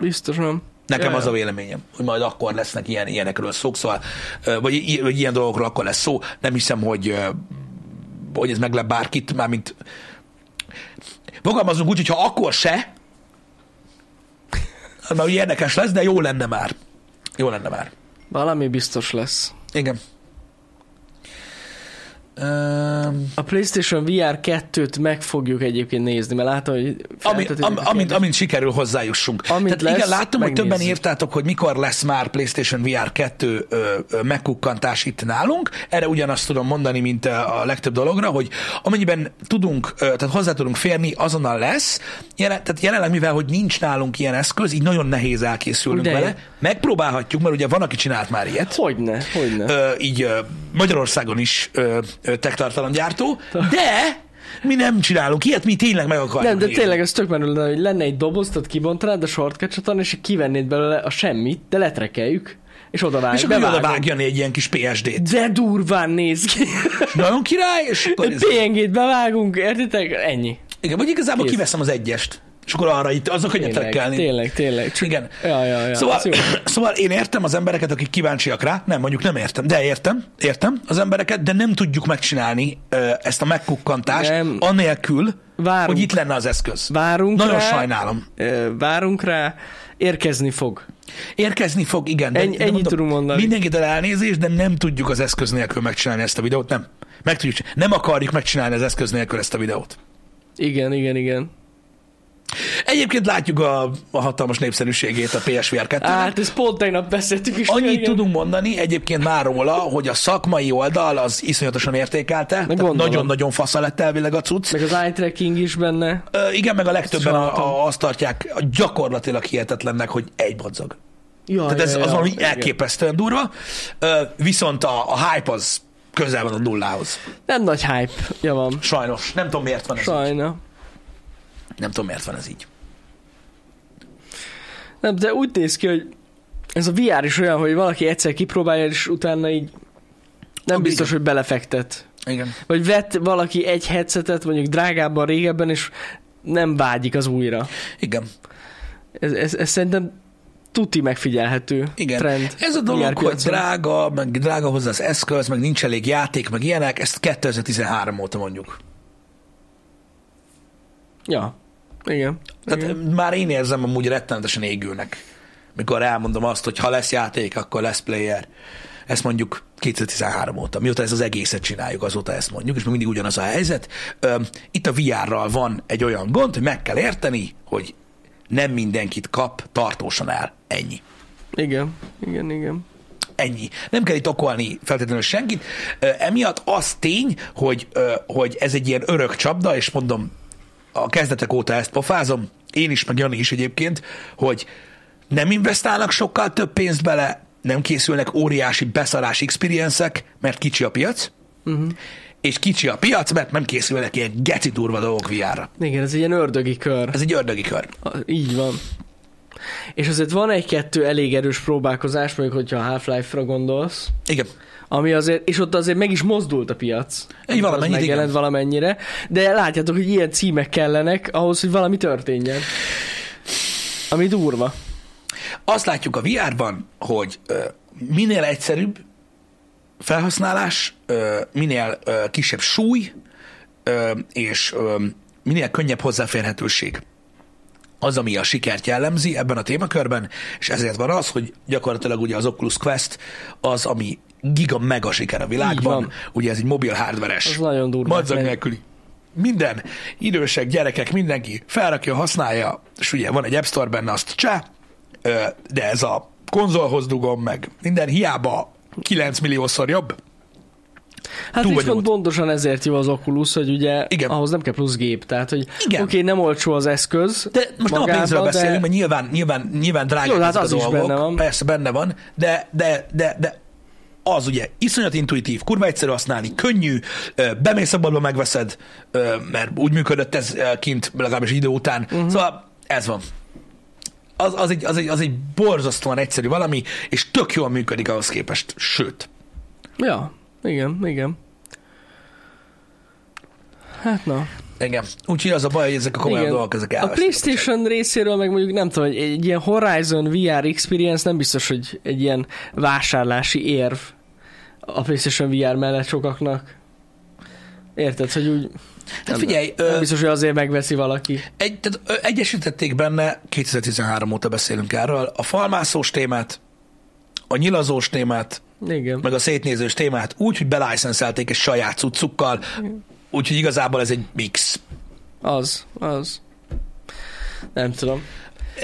Biztos nem. Nekem Ja, az a véleményem, hogy majd akkor lesznek ilyen, ilyenekről szók, szóval, vagy, vagy ilyen dolgokról akkor lesz szó. Nem hiszem, hogy, hogy ez meglep bárkit, mármint fogalmazunk úgy, hogyha akkor se, az már érdekes lesz, de jó lenne már. Jó lenne már. Valami biztos lesz. Igen. Um, A PlayStation VR 2-t meg fogjuk egyébként nézni, mert látom, hogy Ami, am, amint, amint sikerül hozzájussunk. Amint Tehát lesz, igen, láttam, hogy többen írtátok, hogy mikor lesz már PlayStation VR 2 ö, ö, megkukkantás itt nálunk. Erre ugyanazt tudom mondani, mint a legtöbb dologra, hogy amennyiben tudunk, ö, tehát hozzá tudunk férni, azonnal lesz. Jelen, tehát jelenleg, mivel hogy nincs nálunk ilyen eszköz, így nagyon nehéz elkészülnünk De. vele. Megpróbálhatjuk, mert ugye van, aki csinált már ilyet Hogyne, hogyne. ö, így ö, Magyarországon is ö, ö, techtartalomgyártó, de mi nem csinálunk ilyet, mi tényleg meg akarjuk Nem, de nézni. tényleg ez tök menő hogy lenne egy doboz, tehát kibontanád a shortcut és kivennéd belőle a semmit, de letrekeljük, és oda vág, És akkor oda vágjon egy ilyen kis PSD-t. De durván néz ki. Nagyon király, és akkor PNG-t bevágunk, értitek? Ennyi. igen, vagy igazából Kész. kiveszem az egyest, és akkor arra itt, azok könnyebb trekkelni. tényleg, tényleg. Csak, Igen. Ja, ja, ja. Szóval, szóval én értem az embereket, akik kíváncsiak rá, nem, mondjuk nem értem, de értem, értem az embereket, de nem tudjuk megcsinálni ezt a megkukkantást, Nem. anélkül, Várunk. hogy itt lenne az eszköz. Várunk Nagyon rá, sajnálom. Várunk rá, érkezni fog. Érkezni fog, igen. de- Ennyi- de ennyit tudunk mondani. Mindenkitől elnézést, de nem tudjuk az eszköz nélkül megcsinálni ezt a videót, nem. Meg tudjuk, nem akarjuk megcsinálni az eszköz nélkül ezt a videót. Igen, igen, igen. Egyébként látjuk a, a hatalmas népszerűségét a PSVR 2 Hát ezt pont tegnap beszéltük is. Annyit igen. tudunk mondani egyébként már róla, hogy a szakmai oldal az iszonyatosan értékelte, nagyon-nagyon fasza lett elvileg a cucc. Meg az eye tracking is benne. Ö, igen, meg a legtöbben a, a, azt tartják a gyakorlatilag hihetetlennek, hogy egy madzag. Ja, Tehát ez ja, az ja, valami igen. elképesztően durva, Ö, viszont a, a hype az közel van a nullához. Nem nagy hype, ja van. Sajnos. Nem tudom, miért van ez így. Nem tudom, miért van ez így. Nem, de úgy néz ki, hogy ez a VR is olyan, hogy valaki egyszer kipróbálja, és utána így nem Ah, biztos, igen. hogy belefektet. Igen. Vagy vett valaki egy headsetet, mondjuk drágábban régebben, és nem vágyik az újra. Igen. Ez, ez, ez szerintem tuti megfigyelhető Igen. trend. Ez a dolog, VR hogy drága, meg drága hozzá az eszköz, meg nincs elég játék, meg ilyenek, ezt 2013 óta mondjuk. Ja. Igen. Tehát Igen. már én érzem amúgy rettenetesen égülnek, mikor elmondom azt, hogy ha lesz játék, akkor lesz player. Ezt mondjuk 2013 óta, mióta ezt az egészet csináljuk, azóta ezt mondjuk, és még mindig ugyanaz a helyzet. Itt a VR-ral van egy olyan gond, hogy meg kell érteni, hogy nem mindenkit kap tartósan el. Ennyi. Igen. Igen, igen. Ennyi. Nem kell itt okolni feltétlenül senkit. Emiatt az tény, hogy, hogy ez egy ilyen örök csapda, és mondom, a kezdetek óta ezt pofázom, én is, meg Jani is egyébként, hogy nem investálnak sokkal több pénzt bele, nem készülnek óriási beszarás experience mert kicsi a piac, uh-huh. és kicsi a piac, mert nem készülnek ilyen geci durva dolgok VR-ra. Igen, ez egy ilyen ördögi kör. Ez egy ördögi kör. A- Így van. És azért van egy-kettő elég erős próbálkozás, mondjuk, hogyha a Half-Life-ra gondolsz, Igen. Ami azért, és ott azért meg is mozdult a piac. Egy valamennyit, Az megjelent igen. valamennyire, de látjátok, hogy ilyen címek kellenek ahhoz, hogy valami történjen. Ami durva. Azt látjuk a VR-ban, hogy minél egyszerűbb felhasználás, minél kisebb súly, és minél könnyebb hozzáférhetőség az, ami a sikert jellemzi ebben a témakörben, és ezért van az, hogy gyakorlatilag ugye az Oculus Quest az, ami giga mega siker a világban. Ugye ez egy mobil hardveres. Az nagyon durva. Madzag nélküli. Minden idősek, gyerekek, mindenki felrakja, használja, és ugye van egy App Store benne, azt csá, ö, de ez a konzolhoz dugom meg, minden hiába 9 milliószor jobb. Hát Túl pont pontosan ezért jó az Oculus, hogy ugye Igen. ahhoz nem kell plusz gép. Tehát, hogy oké, nem olcsó az eszköz, De most nem a pénzről de- beszélünk, mert nyilván, nyilván, nyilván drágák Jó, hát az a dolgok. benne van. Persze, benne van, de, de, de, de az ugye iszonyat intuitív, kurva egyszerű használni, könnyű, bemész a boltba, megveszed, mert úgy működött ez kint, legalábbis idő után. Uh-huh. Szóval ez van. Az, az, egy, az, egy, az egy borzasztóan egyszerű valami, és tök jól működik ahhoz képest. Sőt, Ja, igen, igen. Hát na. igen. Úgyhogy az a baj, hogy ezek a komolyabb dolgok, ezek A PlayStation részéről meg mondjuk nem tudom, hogy egy ilyen Horizon VR Experience nem biztos, hogy egy ilyen vásárlási érv a PlayStation VR mellett sokaknak. Érted, hogy úgy... Hát figyelj, nem, ö, biztos, hogy azért megveszi valaki. Egy, tehát ö, egyesítették benne, 2013 óta beszélünk erről, a falmászós témát, a nyilazós témát, Igen. meg a szétnézős témát úgy, hogy belicenszelték egy saját cuccukkal, úgyhogy igazából ez egy mix. Az, az. Nem tudom.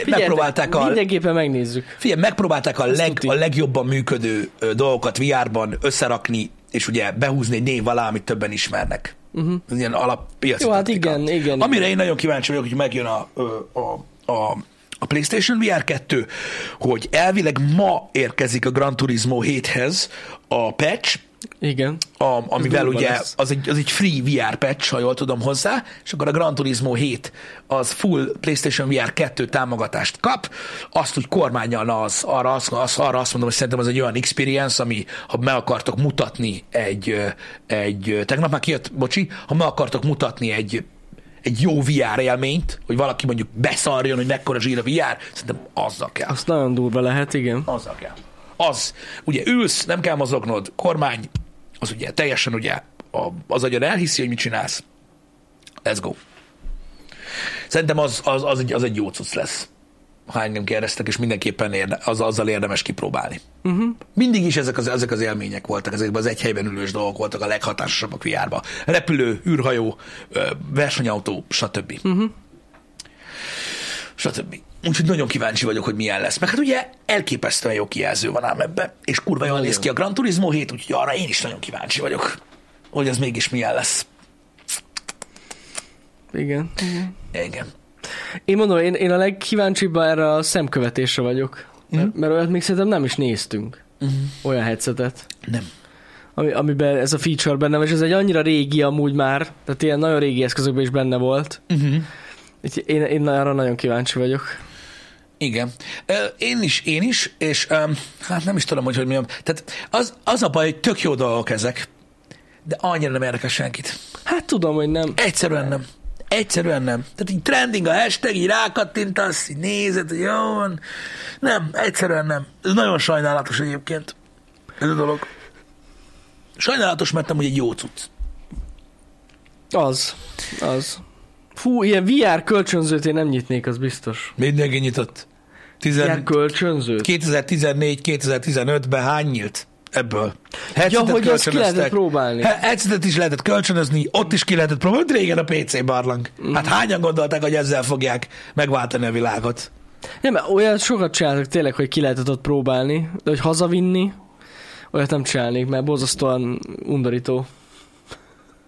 Megpróbálták a, Mindenképpen megnézzük. figyelj, megpróbálták a, leg, a legjobban működő dolgokat VR-ban összerakni, és ugye behúzni egy név alá, amit többen ismernek. Uh-huh. Ilyen alappiaci Jó, hát taktika. igen, igen. Amire én nagyon kíváncsi vagyok, hogy megjön a, a, a, a PlayStation VR 2, hogy elvileg ma érkezik a Gran Turismo 7-hez a patch, Igen. a, amivel ugye lesz. az egy, az egy free VR patch, ha jól tudom hozzá, és akkor a Gran Turismo 7 az full PlayStation VR 2 támogatást kap, azt úgy kormányalna az, arra, azt, az, arra azt mondom, hogy szerintem ez egy olyan experience, ami ha meg akartok mutatni egy, egy tegnap már kijött, bocsi, ha meg akartok mutatni egy egy jó VR élményt, hogy valaki mondjuk beszarjon, hogy mekkora zsír a VR, szerintem azzal kell. Azt nagyon durva lehet, igen. Azzal kell. Az, ugye ülsz, nem kell mozognod, kormány, az ugye teljesen ugye a, az agyad elhiszi, hogy mit csinálsz. Let's go. Szerintem az, az, az, egy, az egy jó cucc lesz. Ha engem kérdeztek, és mindenképpen érde, az, azzal érdemes kipróbálni. Uh-huh. Mindig is ezek az, ezek az élmények voltak, ezekben az egy helyben ülős dolgok voltak a leghatásosabbak VR-ba. Repülő, űrhajó, versenyautó, stb. Uh-huh stb. Úgyhogy nagyon kíváncsi vagyok, hogy milyen lesz. Meg hát ugye elképesztően jó kijelző van ám ebbe, és kurva jól néz ki a Gran Turismo 7, úgyhogy arra én is nagyon kíváncsi vagyok, hogy ez mégis milyen lesz. Igen. igen. Igen. Én mondom, én, én a legkíváncsibb erre a szemkövetésre vagyok. Mert, Mhm. mert olyat még szerintem nem is néztünk. Olyan headsetet. Nem. Ami, amiben ez a feature benne van, és ez egy annyira régi amúgy már, tehát ilyen nagyon régi eszközökben is benne volt. Uh-huh. Úgyhogy én, én arra nagyon kíváncsi vagyok. Igen. Én is, én is, és hát nem is tudom, hogy hogy mondjam. Tehát az, az a baj, hogy tök jó dolgok ezek, de annyira nem érdekel senkit. Hát tudom, hogy nem. Egyszerűen nem. Egyszerűen nem. Tehát így trending a hashtag, így rákattintasz, így nézed, hogy jó van. Nem, egyszerűen nem. Ez nagyon sajnálatos egyébként. Ez a dolog. Sajnálatos, mert nem, hogy egy jó cucc. Az. Az. Fú, ilyen VR kölcsönzőt én nem nyitnék, az biztos. Mindenki nyitott. VR Tizen... kölcsönzőt? 2014-2015-ben hány nyílt ebből? Ja, Headsetet hogy azt ki lehetett próbálni. He- Headsetet is lehetett kölcsönözni, ott is ki lehetett próbálni, régen a PC barlang. Mm. Hát hányan gondolták, hogy ezzel fogják megváltani a világot? Nem, olyat sokat csináltak tényleg, hogy ki lehetett ott próbálni, de hogy hazavinni, olyat nem csinálnék, mert borzasztóan undorító.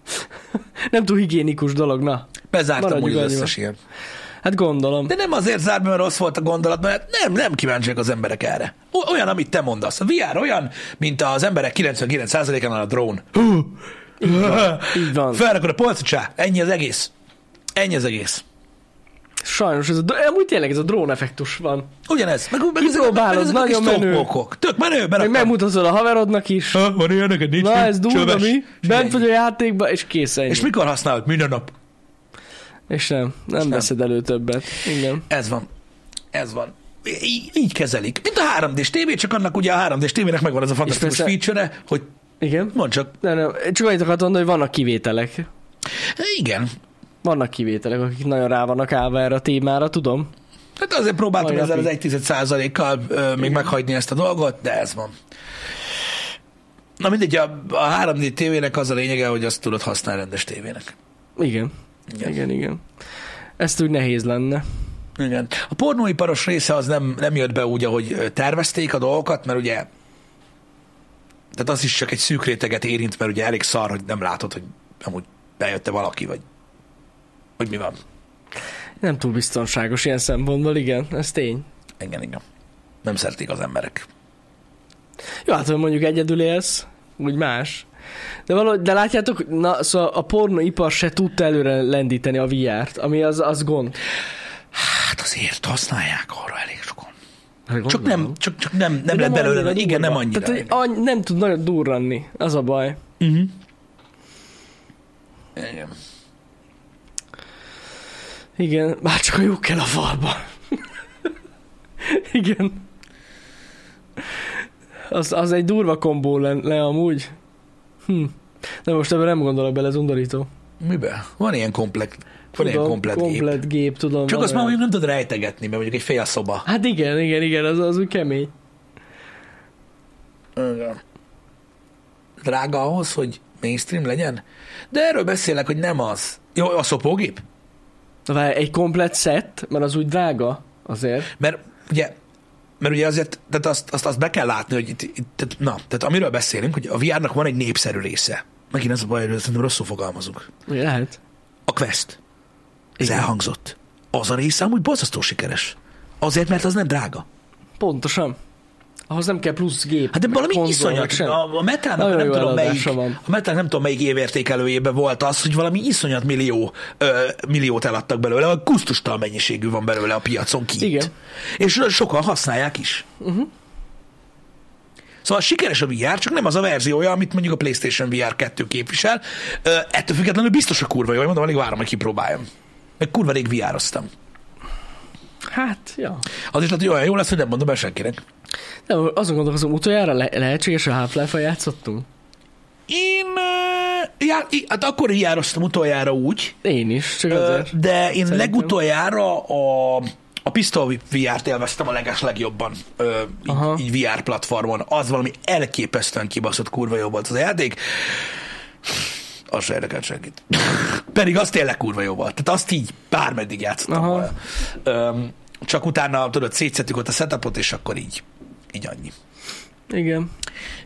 nem túl higiénikus dolog, na. Bezártam úgy az összes ilyen. Hát gondolom. De nem azért zárt, be, mert rossz volt a gondolat, mert nem, nem kíváncsiak az emberek erre. Olyan, amit te mondasz. A VR olyan, mint az emberek 99%-án a drón. Így van. Felrakod a polcra, csá, ennyi az egész. Ennyi az egész. Sajnos, ez a, amúgy tényleg ez a drón effektus van. Ugyanez. Meg, meg ezek, Kipróbálod, meg ezek a kis nagyon menő. stopwalkok. Tök menő, Meg berakom. megmutatod a haverodnak is. Ha, van ilyen, neked nincs. Na, ez durva mi? Bent vagy a játékba, és kész ennyi. És mikor használod? Minden nap. És nem, nem nem. veszed elő többet. Igen. Ez van. Ez van. Így, így kezelik. Mint a 3D-s tévé, csak annak ugye a 3D-s tévének megvan ez a fantasztikus persze- feature hogy Igen. mondd csak, Nem, nem. Csak annyit akartam mondani, hogy vannak kivételek. igen, Vannak kivételek, akik nagyon rá vannak állva erre a témára, tudom. Hát azért próbáltam Mai ezzel az napig. 1 kal még meghagyni ezt a dolgot, de ez van. Na mindegy, a, a 3D tévének az a lényege, hogy azt tudod használni rendes tévének. Igen. Igen. Igen, igen. Ezt úgy nehéz lenne. Igen. A pornóiparos része az nem, nem jött be úgy, ahogy tervezték a dolgokat, mert ugye tehát az is csak egy szűk réteget érint, mert ugye elég szar, hogy nem látod, hogy amúgy bejötte valaki, vagy hogy mi van. Nem túl biztonságos ilyen szempontból, igen, ez tény. Igen, igen. Nem szeretik az emberek. Jó, hát ha mondjuk egyedül élsz, úgy más. De, valahogy, de látjátok, na, szóval a pornoipar se tudta előre lendíteni a VR-t, ami az, az gond. Hát azért használják arra elég sokan. Hát Csak nem, csak, csak nem, nem De lett belőle, annyira igen, durva. nem annyira. Tehát, hogy any, nem tud nagyon durranni, az a baj. Uh-huh. Igen. Igen, már csak a jó kell a falba. Igen. Az, az egy durva kombó lenne amúgy. Hm. De most ebben nem gondolok bele, ez undorító. Mibe? Van ilyen komplet, van ilyen Tudom, komplet, gép. komplet gép. tudom. Csak azt már mondjuk nem tudod rejtegetni, mert mondjuk egy fél szoba. Hát igen, igen, igen, az, az úgy kemény. Igen. Drága ahhoz, hogy mainstream legyen? De erről beszélek, hogy nem az. Jó, a szopógép? Várj, egy komplet set, mert az úgy drága azért. Mert ugye, mert ugye azért, tehát azt, azt, azt be kell látni, hogy itt, itt tehát, na, tehát amiről beszélünk, hogy a VR-nak van egy népszerű része. Megint ez a baj, hogy szerintem rosszul fogalmazunk. Lehet? A Quest. Ez Igen. elhangzott. Az a része amúgy borzasztó sikeres. Azért, mert az nem drága. Pontosan. Ahhoz nem kell plusz gép. Hát de valami konzol, iszonyat. sem. A, a metának Nagyon nem tudom melyik, van. a metának nem tudom melyik évértékelőjében volt az, hogy valami iszonyat millió, ö, milliót eladtak belőle, a kusztustal mennyiségű van belőle a piacon kint. Igen. És sokan használják is. Uh-huh. Szóval sikeres a VR, csak nem az a verziója, amit mondjuk a PlayStation VR 2 képvisel. Ö, ettől függetlenül biztos a kurva jó, mondom, alig várom, hogy kipróbáljam. Meg kurva rég VR-oztam. Hát, ja. Az is lehet, hogy olyan jó lesz, hogy nem mondom el senkinek. Nem, azon gondolkozom, utoljára le- lehetséges, hogy Half-Life-a játszottunk? Én, já, hát akkor jároztam utoljára úgy, Én is, csak azért. de én Szerintem. legutoljára a, a Pistol VR-t élveztem a leges legjobban ö, így, így VR platformon. Az valami elképesztően kibaszott kurva jó volt az a játék. Az se érdekelt senkit. Pedig az tényleg kurva jó volt. Tehát azt így bármeddig játszottam Aha. volna. Csak utána, tudod, szétszettük ott a setupot, és akkor így, így annyi. Igen.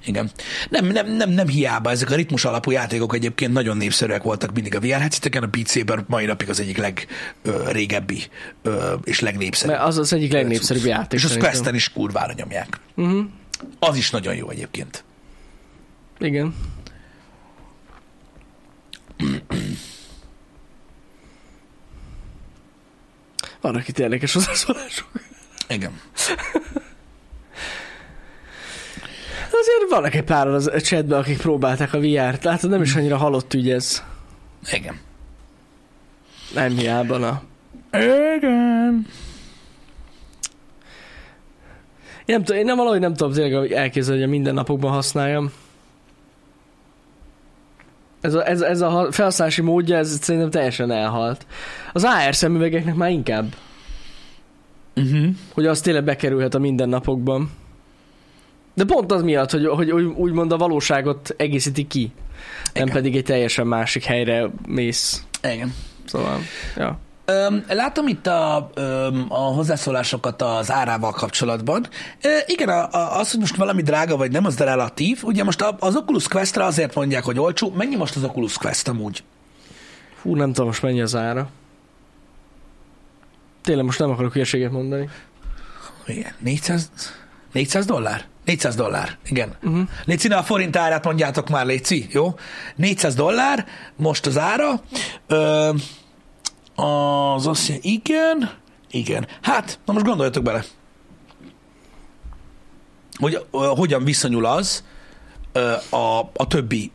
Igen. Nem, nem, nem, nem hiába, ezek a ritmus alapú játékok egyébként nagyon népszerűek voltak mindig a VR headseteken, a Beat Saber mai napig az egyik legrégebbi és legnépszerűbb. Mert az az egyik legnépszerűbb játék. És a szerintem. Questen is kurvára nyomják. Uh-huh. Az is nagyon jó egyébként. Igen. Vannak itt érdekes hozzászólások. Igen. De azért vannak egy pár az chatben, akik próbálták a VR-t. Látod, nem is annyira halott ügy ez. Igen. Nem hiába, na. Igen. Én, nem, tudom, én nem valahogy nem tudom tényleg elképzelni, hogy a mindennapokban használjam. Ez a, ez, ez a ha- felhasználási módja, ez szerintem teljesen elhalt. Az AR szemüvegeknek már inkább, Uh-huh. hogy az tényleg bekerülhet a mindennapokban. De pont az miatt, hogy, hogy úgy- úgymond a valóságot egészíti ki. Nem Igen. pedig egy teljesen másik helyre mész. Igen. Szóval, ja. Öm, látom itt a, öm, a hozzászólásokat az árával kapcsolatban. Ö, igen, a, a, az, hogy most valami drága vagy nem, az de relatív. Ugye most a, az Oculus Questre azért mondják, hogy olcsó. Mennyi most az Oculus Quest amúgy? Fú, nem tudom most mennyi az ára. Tényleg most nem akarok hülyeséget mondani. Igen, 400, 400 dollár? 400 dollár, igen. Uh-huh. Léci, a forint árát mondjátok már, Léci, jó? 400 dollár, most az ára. Ö, Az azt jelenti, igen, igen. Hát, na most gondoljatok bele. Hogy ö, hogyan viszonyul az ö, a, a többi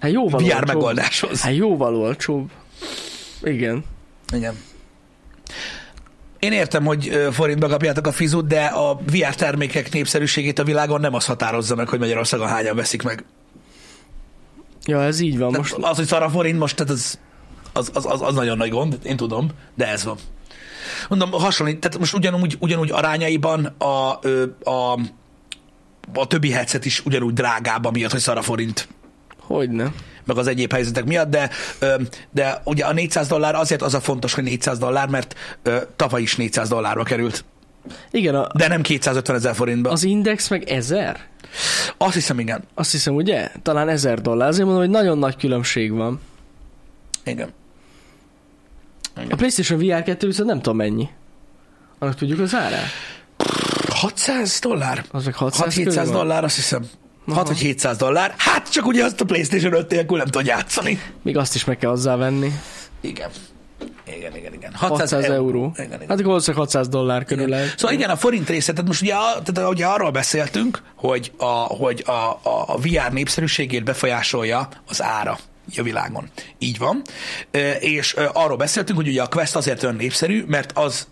Hát jóval VR olcsóbb. megoldáshoz. Hát jóval olcsóbb. Igen. Igen. Én értem, hogy forintba kapjátok a fizut, de a VR termékek népszerűségét a világon nem az határozza meg, hogy Magyarországon hányan veszik meg. Ja, ez így van Most... most. Az, hogy szar a forint most, tehát az, az, az, az, az nagyon nagy gond, én tudom, de ez van. Mondom, hasonlít, tehát most ugyanúgy, ugyanúgy arányaiban a, a, a többi headset is ugyanúgy drágább, amiatt, hogy szar a forint Hogyne. Meg az egyéb helyzetek miatt, de, de ugye a 400 dollár azért az a fontos, hogy 400 dollár, mert tavaly is 400 dollárba került, Igen, a, de nem 250 ezer forintba. Az... index meg ezer? Azt hiszem, igen. Azt hiszem, ugye? Talán ezer dollár. Azért mondom, hogy nagyon nagy különbség van. Igen. A PlayStation VR 2 viszont nem tudom mennyi. Annak tudjuk az árát? 600 dollár? Az meg 600 6-700 körül van? dollár, azt hiszem. Aha. 6 vagy 700 dollár. Hát csak ugye azt a PlayStation 5 nélkül nem tud játszani. Még azt is meg kell hozzávenni. Igen. Igen, igen, igen. 600 euró. Igen, igen. Hát akkor valószínűleg 600 dollár körül lehet. Szóval igen, a forint része, tehát most ugye, tehát ugye arról beszéltünk, hogy a, hogy a, a, a VR népszerűségét befolyásolja az ára a világon. Így van. És arról beszéltünk, hogy ugye a Quest azért olyan népszerű, mert az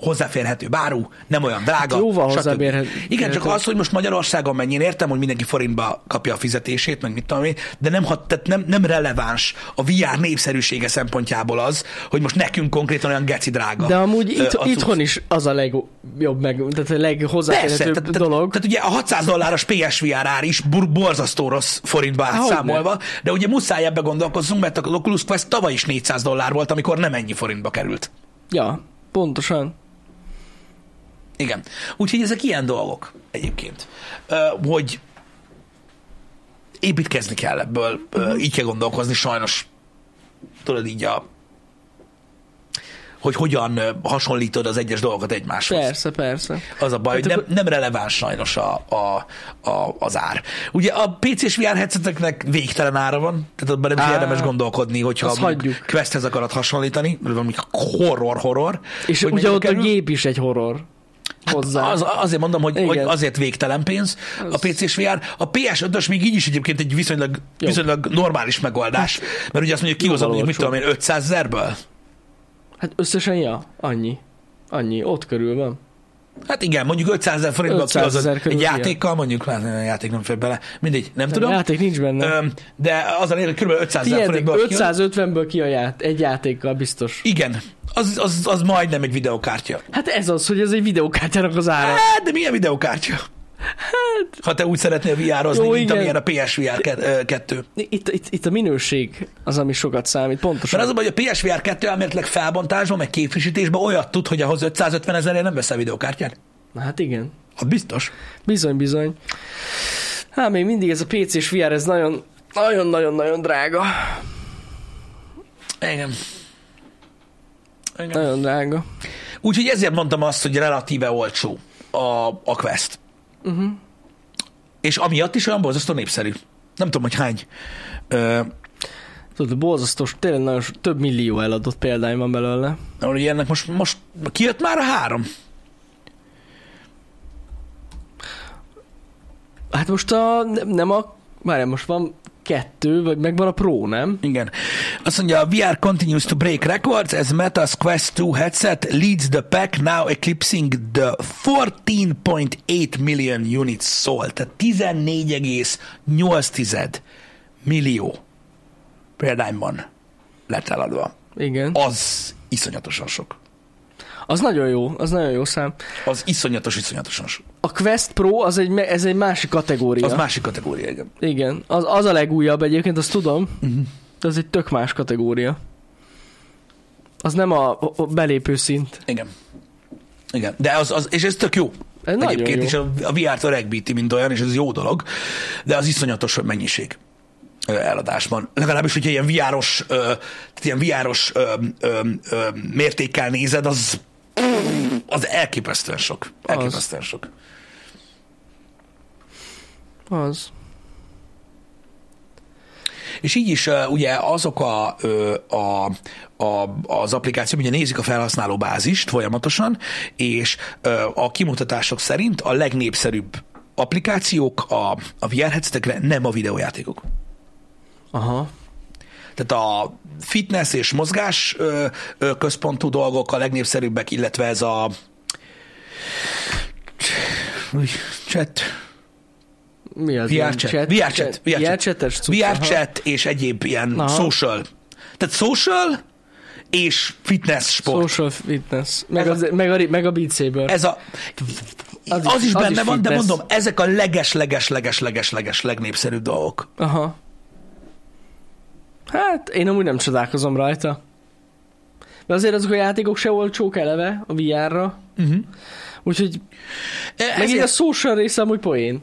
hozzáférhető báru, nem olyan drága. Hát jóval hozzáférhető. Igen, csak az, hogy most Magyarországon mennyi, én értem, hogy mindenki forintba kapja a fizetését, meg mit tudom én, de nem, tehát nem, nem releváns a VR népszerűsége szempontjából az, hogy most nekünk konkrétan olyan geci drága. De amúgy itt, a itthon is az a legjobb, meg, tehát a Persze, leghozzáférhetőbb tehát, dolog. Tehát ugye a 600 dolláros PSVR ár is borzasztó rossz forintba Hogyne. átszámolva, de ugye muszáj ebbe gondolkozzunk, mert a Oculus Quest tavaly is 400 dollár volt, amikor nem ennyi forintba került. Ja, pontosan. Igen. Úgyhogy ezek ilyen dolgok egyébként, hogy építkezni kell ebből, Ö, így kell gondolkozni sajnos. Tudod így a hogy hogyan hasonlítod az egyes dolgokat egymáshoz. Persze, persze. Az a baj, Hát hogy nem, nem releváns sajnos a, a, a, az ár. Ugye a PC-s VR headseteknek végtelen ára van, tehát abban nem is érdemes gondolkodni, hogyha hagyjuk. Questhez akarod hasonlítani, vagy valami horror-horror. És ugye ott a kerül. gép is egy horror. Hozzá. Az, azért mondom, hogy, Igen. hogy azért végtelen pénz a PC-s VR. A PS5-ös még így is egyébként egy viszonylag, viszonylag normális megoldás, mert ugye azt mondjuk kihozom, mondjuk mit tudom én, 500 ezerből. Hát összesen, ja, annyi. Annyi, ott körül van. Hát igen, mondjuk 500 ezer forintba 500 kihozod ezer egy játékkal, mondjuk, hát a játék nem fér bele, mindegy, nem De tudom. játék nincs benne. Öm, de az a lényeg, kb. 500 ezer kihozod. 550-ből ki a ját, egy játékkal biztos. Igen, az, az, az majdnem egy videokártya. Hát ez az, hogy ez egy videókártyának az ára. Hát, de milyen videokártya? Ha te úgy szeretnél VR-ozni, Jó, mint igen. amilyen a PSVR 2. Itt, itt, itt a minőség az, ami sokat számít, pontosan. Mert az a hogy a PSVR 2 elméletileg felbontásban, meg képfrissítésben olyat tud, hogy ahhoz 550 ezerért nem veszel videokártyát. Na hát igen. Hát biztos. Bizony, bizony. Hát még mindig ez a PC-s VR, ez nagyon, nagyon-nagyon-nagyon drága. Igen. Igen. Nagyon drága. Úgyhogy ezért mondtam azt, hogy relatíve olcsó a, a Quest. Uh-huh. És amiatt is olyan borzasztó népszerű. Nem tudom, hogy hány. Ö, Tudod, borzasztós, tényleg nagyon több millió eladott példány van belőle. ugye ennek most, most kijött már a három. Hát most a, nem- a, várjál, most van kettő, vagy meg van a Pro, nem? Igen. Azt mondja, a VR continues to break records as Meta's Quest 2 headset leads the pack, now eclipsing the 14.8 million units sold. Tehát 14,8 millió példányban lett eladva. Igen. Az iszonyatosan sok. Az nagyon jó, az nagyon jó szám. Az iszonyatos, iszonyatosan sok. A Quest Pro, az egy, ez egy másik kategória. Az másik kategória, igen. Igen, az, az a legújabb egyébként, azt tudom, Uh-huh. de az egy tök más kategória. Az nem a, a a belépő szint. Igen. Igen. De az, az, és ez tök jó. Ez Egyébként is a, a VR-t öregbíti, mint olyan, és ez jó dolog, de az iszonyatos mennyiség eladásban. Legalábbis, hogyha ilyen tehát ilyen ö, mértékkel nézed, az az elképesztően sok. Elképesztően sok. Az. és így is uh, ugye azok a, a, a, az applikációk ugye nézik a felhasználó bázist folyamatosan, és a kimutatások szerint a legnépszerűbb applikációk a, a VR headsetekre nem a videójátékok. Aha. Tehát a fitness és mozgás központú dolgok a legnépszerűbbek, illetve ez a Új, chat, Mi az? VR chat, VR chat, VR VR chat. VR chat és egyéb ilyen Aha. social. Tehát social és fitness sport. Social fitness. Meg, Ez a- az, meg, a, meg a Saber. Ez a, az, Az az is- is az benne is van, de fitness. mondom, ezek a leges, leges, leges, leges, leges legnépszerűbb dolgok. Aha. Hát, én amúgy nem csodálkozom rajta. De azért azok a játékok se olcsók eleve a VR-ra. Uh-huh. Úgyhogy meg így a social része amúgy poén.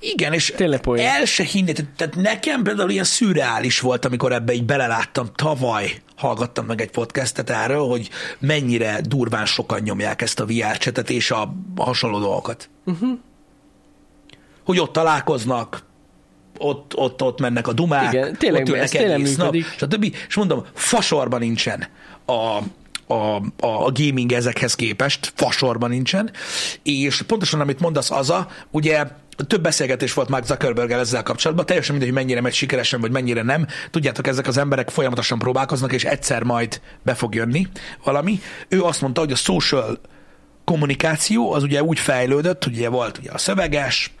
Igen, és Tényleg poén. el se hinni, tehát, tehát nekem például ilyen szürreális volt, amikor ebbe így beleláttam tavaly, hallgattam meg egy podcastet erről, hogy mennyire durván sokan nyomják ezt a VR csetet és a hasonló dolgokat. Uh-huh. Hogy ott találkoznak, ott, ott, ott mennek a dumák, Igen, tényleg, ott ülnek ez tényleg egész nap, stb. És mondom, fasorban nincsen a, a, a, a gaming ezekhez képest, fasorban nincsen, és pontosan amit mondasz az a, ugye több beszélgetés volt Mark zuckerberg ezzel kapcsolatban, teljesen mindegy, hogy mennyire megy sikeresen, vagy mennyire nem. Tudjátok, ezek az emberek folyamatosan próbálkoznak, és egyszer majd be fog jönni valami. Ő azt mondta, hogy a social kommunikáció az ugye úgy fejlődött, hogy ugye volt ugye a szöveges,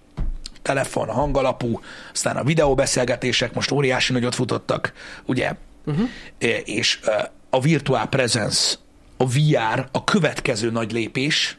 telefon, a hangalapú, aztán a videóbeszélgetések most óriási nagyot futottak, ugye? Uh-huh. És ö, a virtual presence, a VR a következő nagy lépés,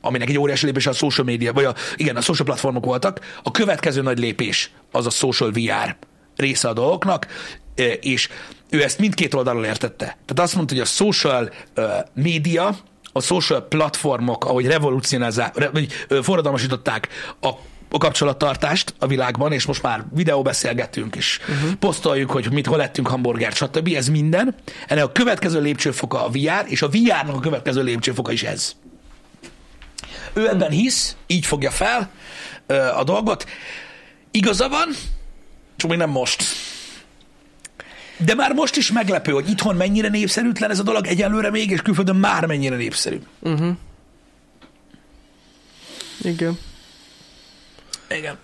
aminek egy óriási lépés a social media, vagy a, igen, a social platformok voltak, a következő nagy lépés az a social VR része a dolgoknak, ö, és ő ezt mindkét oldalról értette. Tehát azt mondta, hogy a social ö, média, a social platformok, ahogy revolucionálták, re, vagy forradalmasították a a kapcsolattartást a világban, és most már videóbeszélgetünk, és uh-huh. posztoljuk, hogy mit, hol lettünk hamburgert, stb. Ez minden. Ennek a következő lépcsőfoka a VR, és a VR-nak a következő lépcsőfoka is ez. Ő ebben hisz, így fogja fel ö, a dolgot. Igaza van, csak még nem most. De már most is meglepő, hogy itthon mennyire népszerűtlen ez a dolog egyelőre még, és külföldön már mennyire népszerű. Uh-huh. Igen. Igen.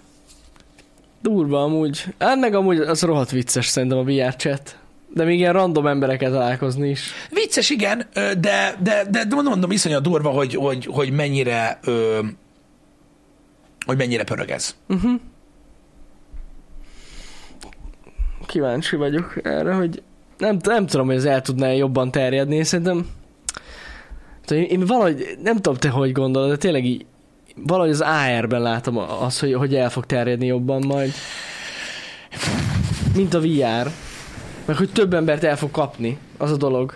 Durva amúgy. Hát meg amúgy az rohadt vicces szerintem a VR chat. De még ilyen random embereket találkozni is. Vicces, igen, de, de, de, de mondom, iszonyat durva, hogy, hogy, hogy mennyire ö, hogy mennyire pörög ez. Kíváncsi vagyok erre, hogy nem, nem tudom, hogy ez el tudná jobban terjedni. Szerintem én, én valahogy, nem tudom te hogy gondolod, de tényleg így, valahogy az AR-ben látom azt, hogy, hogy el fog terjedni jobban majd. Mint a VR. Meg hogy több embert el fog kapni, az a dolog.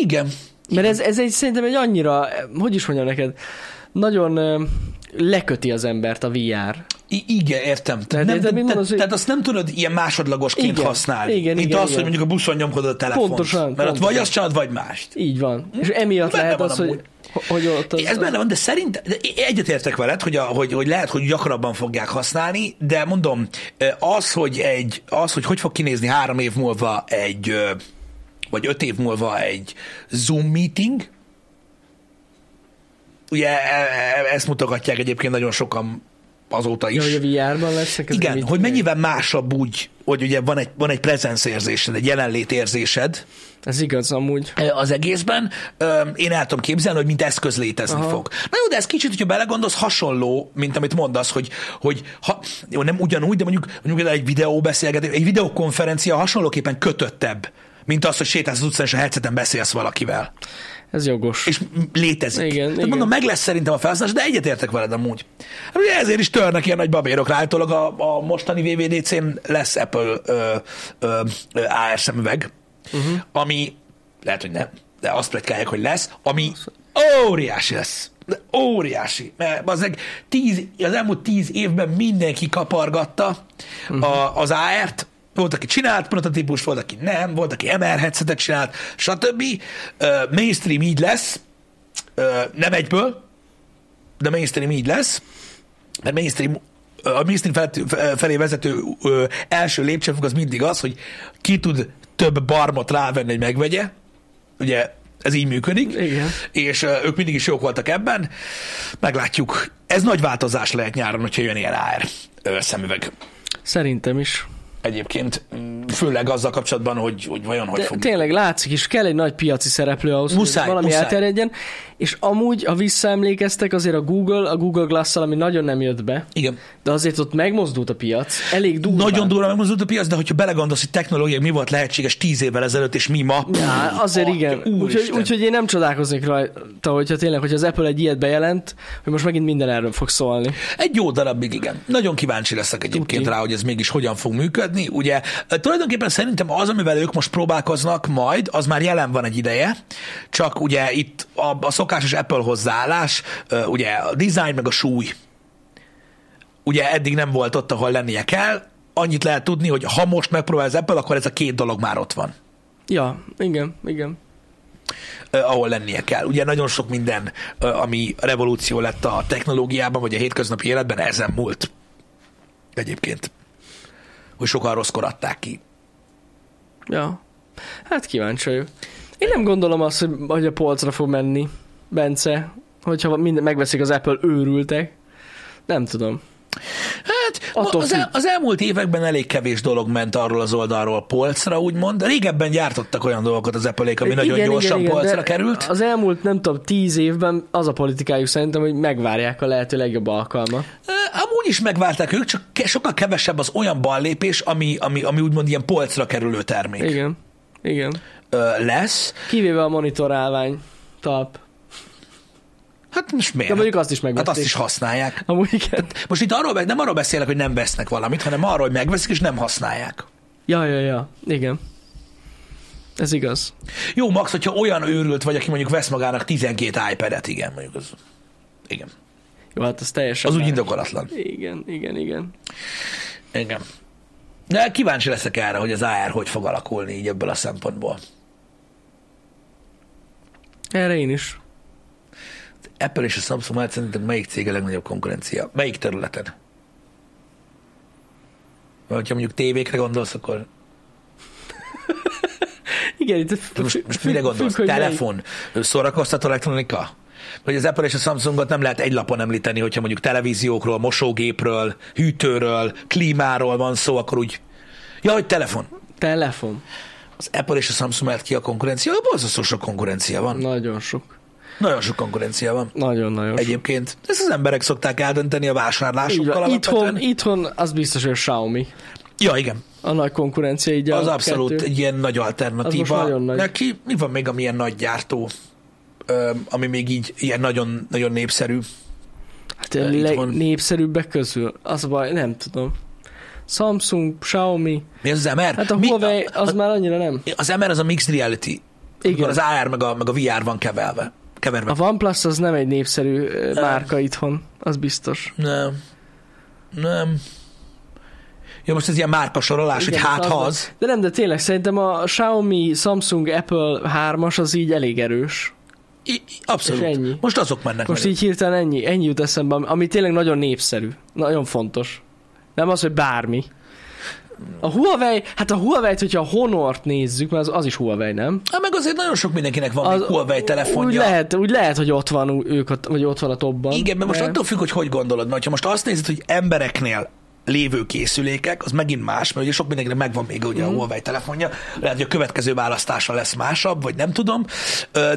Igen. Mert ez, ez egy, szerintem egy annyira, hogy is mondjam neked, nagyon ö, leköti az embert a VR. I- igen, értem. Tehát nem, te, mit te, tehát azt nem tudod ilyen másodlagosként Igen, használni. igen, mint igen, az, igen. hogy mondjuk a buszon nyomkodod a telefont. Pontosan, Mert ott pontosan. vagy azt csinálod, vagy mást. Így van. És emiatt Benne lehet van az, hogy, amúgy. hogy ott az, Ez benne van, de szerint de egyetértek veled, hogy, a, hogy, hogy lehet, hogy gyakrabban fogják használni, de mondom, az, hogy egy, az, hogy hogy fog kinézni három év múlva egy, vagy öt év múlva egy Zoom meeting, ugye e- e- ezt mutogatják egyébként nagyon sokan azóta is. Ja, hogy a VR-ban lesznek. ezek Igen, hogy mennyivel másabb úgy, hogy ugye van egy, van egy presence érzésed, egy jelenlét érzésed Ez igaz amúgy. az egészben, én el tudom képzelni, hogy mint eszköz létezni Aha. fog. Na jó, de ez kicsit, hogyha belegondolsz, hasonló, mint amit mondasz, hogy, hogy ha, jó, nem ugyanúgy, de mondjuk, mondjuk egy videóbeszélgetés, egy videokonferencia hasonlóképpen kötöttebb, mint az, hogy sétálsz az utcán, és a headseten beszélsz valakivel. Ez jogos. És létezik. Igen, Tehát igen. mondom, meg lesz szerintem a felhasználás, de egyetértek veled amúgy. Hát ugye ezért is törnek ilyen nagy babérok állítólag a, a mostani VVDC-n lesz Apple ö, ö, ö, AR szemüveg, uh-huh. ami lehet, hogy nem, de azt pletykálják, hogy lesz, ami óriási lesz. De óriási. Mert bazdmeg tíz, az elmúlt tíz évben mindenki kapargatta uh-huh. a, az AR-t, volt, aki csinált prototípust, volt, aki nem, volt, aki MR headsetet csinált, stb. Mainstream így lesz, nem egyből, de mainstream így lesz, mert mainstream a mainstream fel- felé vezető első lépcsőfok az mindig az, hogy ki tud több barmot rávenni, hogy megvegye. Ugye ez így működik. Igen. És ők mindig is jók voltak ebben. Meglátjuk. Ez nagy változás lehet nyáron, hogyha jön ilyen AR szemüveg. Szerintem is. Egyébként, főleg azzal kapcsolatban, hogy, hogy vajon hogy De fog. tényleg látszik is, kell egy nagy piaci szereplő ahhoz, Muszáj, hogy valami muszáj. elterjedjen. És amúgy, ha visszaemlékeztek, azért a Google, a Google glass ami nagyon nem jött be, Igen. de azért ott megmozdult a piac, elég durván. Nagyon durva megmozdult a piac, de hogyha belegondolsz, hogy technológia mi volt lehetséges tíz évvel ezelőtt, és mi ma. Ja, azért Atya, igen. Úgyhogy, úgyhogy én nem csodálkoznék rajta, hogyha tényleg, hogy az Apple egy ilyet bejelent, hogy most megint minden erről fog szólni. Egy jó darabig, igen. Nagyon kíváncsi leszek egyébként Tuti. rá, hogy ez mégis hogyan fog működni. Ugye e, tulajdonképpen szerintem az, amivel ők most próbálkoznak majd, az már jelen van egy ideje, csak ugye itt a, a szokásos Apple hozzáállás, ugye a design meg a súly, ugye eddig nem volt ott, ahol lennie kell, annyit lehet tudni, hogy ha most megpróbál az Apple, akkor ez a két dolog már ott van. Ja, igen, igen. ahol lennie kell. Ugye nagyon sok minden, ami revolúció lett a technológiában, vagy a hétköznapi életben, ezen múlt. Egyébként. Hogy sokan rosszkor adták ki. Ja. Hát kíváncsi vagyok. Én nem gondolom azt, hogy, hogy a polcra fog menni, Bence, hogyha minden, megveszik az Apple őrültek. Nem tudom. Hát Attól az, el, az elmúlt években elég kevés dolog ment arról az oldalról polcra, úgymond. Régebben gyártottak olyan dolgokat az apple ami nagyon gyorsan polcra de került. Az elmúlt, nem tudom, tíz évben az a politikájuk szerintem, hogy megvárják a lehető legjobb alkalmat. Amúgy is megválták ők, csak sokkal kevesebb az olyan ballépés, ami, ami, ami úgymond ilyen polcra kerülő termék Igen. Igen. Ö, lesz. Kivéve a monitorálvány talp. Hát most miért? De mondjuk azt is hát megvették. azt is használják. Amúgy igen. Most itt arról, nem arról beszélek, hogy nem vesznek valamit, hanem arról, hogy megveszik és nem használják. Ja, ja, ja. Igen. Ez igaz. Jó, Max, hogyha olyan őrült vagy, aki mondjuk vesz magának 12 iPad-et, igen, mondjuk az... Igen. Jó, hát ez teljesen... Az úgy indokolatlan. Igen, igen, igen. Igen. De kíváncsi leszek erre, hogy az AR hogy fog alakulni így ebből a szempontból. Erre én is. Apple és a Samsung mellett szerintem melyik cég a legnagyobb konkurencia? Melyik területen? Vagy ha mondjuk tévékre gondolsz, akkor Igen, itt most, most mire gondolsz? függ, hogy Telefon, szórakoztató elektronika? Vagy az Apple és a Samsungot nem lehet egy lapon említeni, hogyha mondjuk televíziókról, mosógépről, hűtőről, klímáról van szó, akkor úgy... Ja, hogy telefon. melyik. Telefon. Az Apple és a Samsung mellett ki a konkurencia? Borzasztó sok konkurencia van. Nagyon sok. Nagyon sok konkurencia van. Nagyon-nagyon sok. Egyébként ezt az emberek szokták eldönteni a vásárlásokkal. Itthon, itthon az biztos, hogy a Xiaomi. Ja, igen. A nagy konkurencia így a Az abszolút kettő. egy ilyen nagy Az alternatíva. nagyon nagy. Neki mi van még, ami ilyen nagy gyártó, ami még így ilyen nagyon, nagyon népszerű? Hát a legnépszerűbbek közül. Az a baj, nem tudom. Samsung, Xiaomi. Mi az az MR? Hát a Huawei, az a, már annyira nem. az MR az a mixed reality. Igen. Igen. Az AR meg a, meg a VR van kevelve. Keverve. A OnePlus az nem egy népszerű ö, márka itthon, az biztos. Nem. Nem. Ja, most ez ilyen márka sorolás, hogy Igen, hát az ha az. De nem, de tényleg szerintem a Xiaomi, Samsung, Apple 3-as az így elég erős. I- Abszolút. És ennyi. Most azok mennek. Most meg. így hirtelen ennyi, ennyi jut eszembe, ami tényleg nagyon népszerű. Nagyon fontos. Nem az, hogy bármi. A Huawei, hát a Huawei-t, hogyha a Honort nézzük, mert az, az is Huawei, nem? Hát meg azért nagyon sok mindenkinek van az, Huawei telefonja. Úgy lehet, úgy lehet, hogy ott van ők, ott, vagy ott van a topban. Igen, mert most de- attól függ, hogy hogy gondolod, mert ha most azt nézed, hogy embereknél lévő készülékek, az megint más, mert ugye sok mindenkinek megvan még ugye a Mhm. Huawei telefonja, lehet, hogy a következő választása lesz másabb, vagy nem tudom,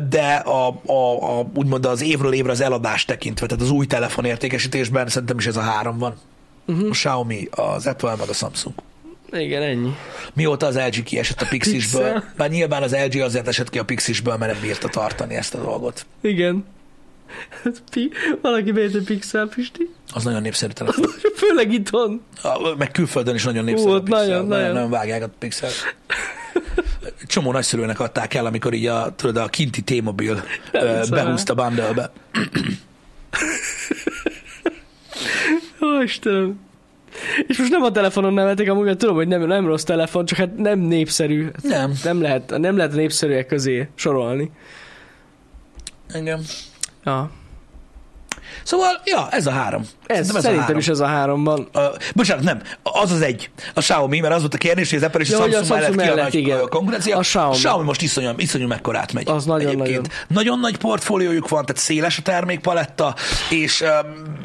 de a, a, a, úgymond az évről évre az eladás tekintve, tehát az új telefon értékesítésben szerintem is ez a három van. Uh-huh. A Xiaomi, az Apple, meg a Samsung. Igen, ennyi. Mióta az LG kiesett a Pixisből, már nyilván az LG azért esett ki a Pixisből, mert nem bírta tartani ezt a dolgot. Igen. Pi- Valaki beért egy pixel, Pisti? Az nagyon népszerű telefon. Főleg itthon. A- Meg külföldön is nagyon népszerű Ú, a Pixel. nagyon, nagyon, nagyon. vágják a Pixel. Csomó nagyszülőnek adták el, amikor így a, tudod, a kinti T-mobil behúzta bundle Ó, Istenem. És most nem a telefonon nevetek, amúgy mert tudom, hogy nem, nem rossz telefon, csak hát nem népszerű. Nem. Nem lehet, nem lehet a népszerűek közé sorolni. Engem. Ja. Szóval, ja, ez a három. Ez, Szerintem szerintem három. is ez a háromban. Uh, bocsánat, nem, az az egy, a Xiaomi, mert az volt a kérdés, hogy az Apple és Ja, a hogy a Samsung, Samsung mellett ki a mellett, nagy igen. konkurencia. A Xiaomi. Xiaomi most iszonyú, iszonyú mekkorát megy. Az nagyon, egyébként. Nagyon nagy portfóliójuk van, tehát széles a termékpaletta, és um,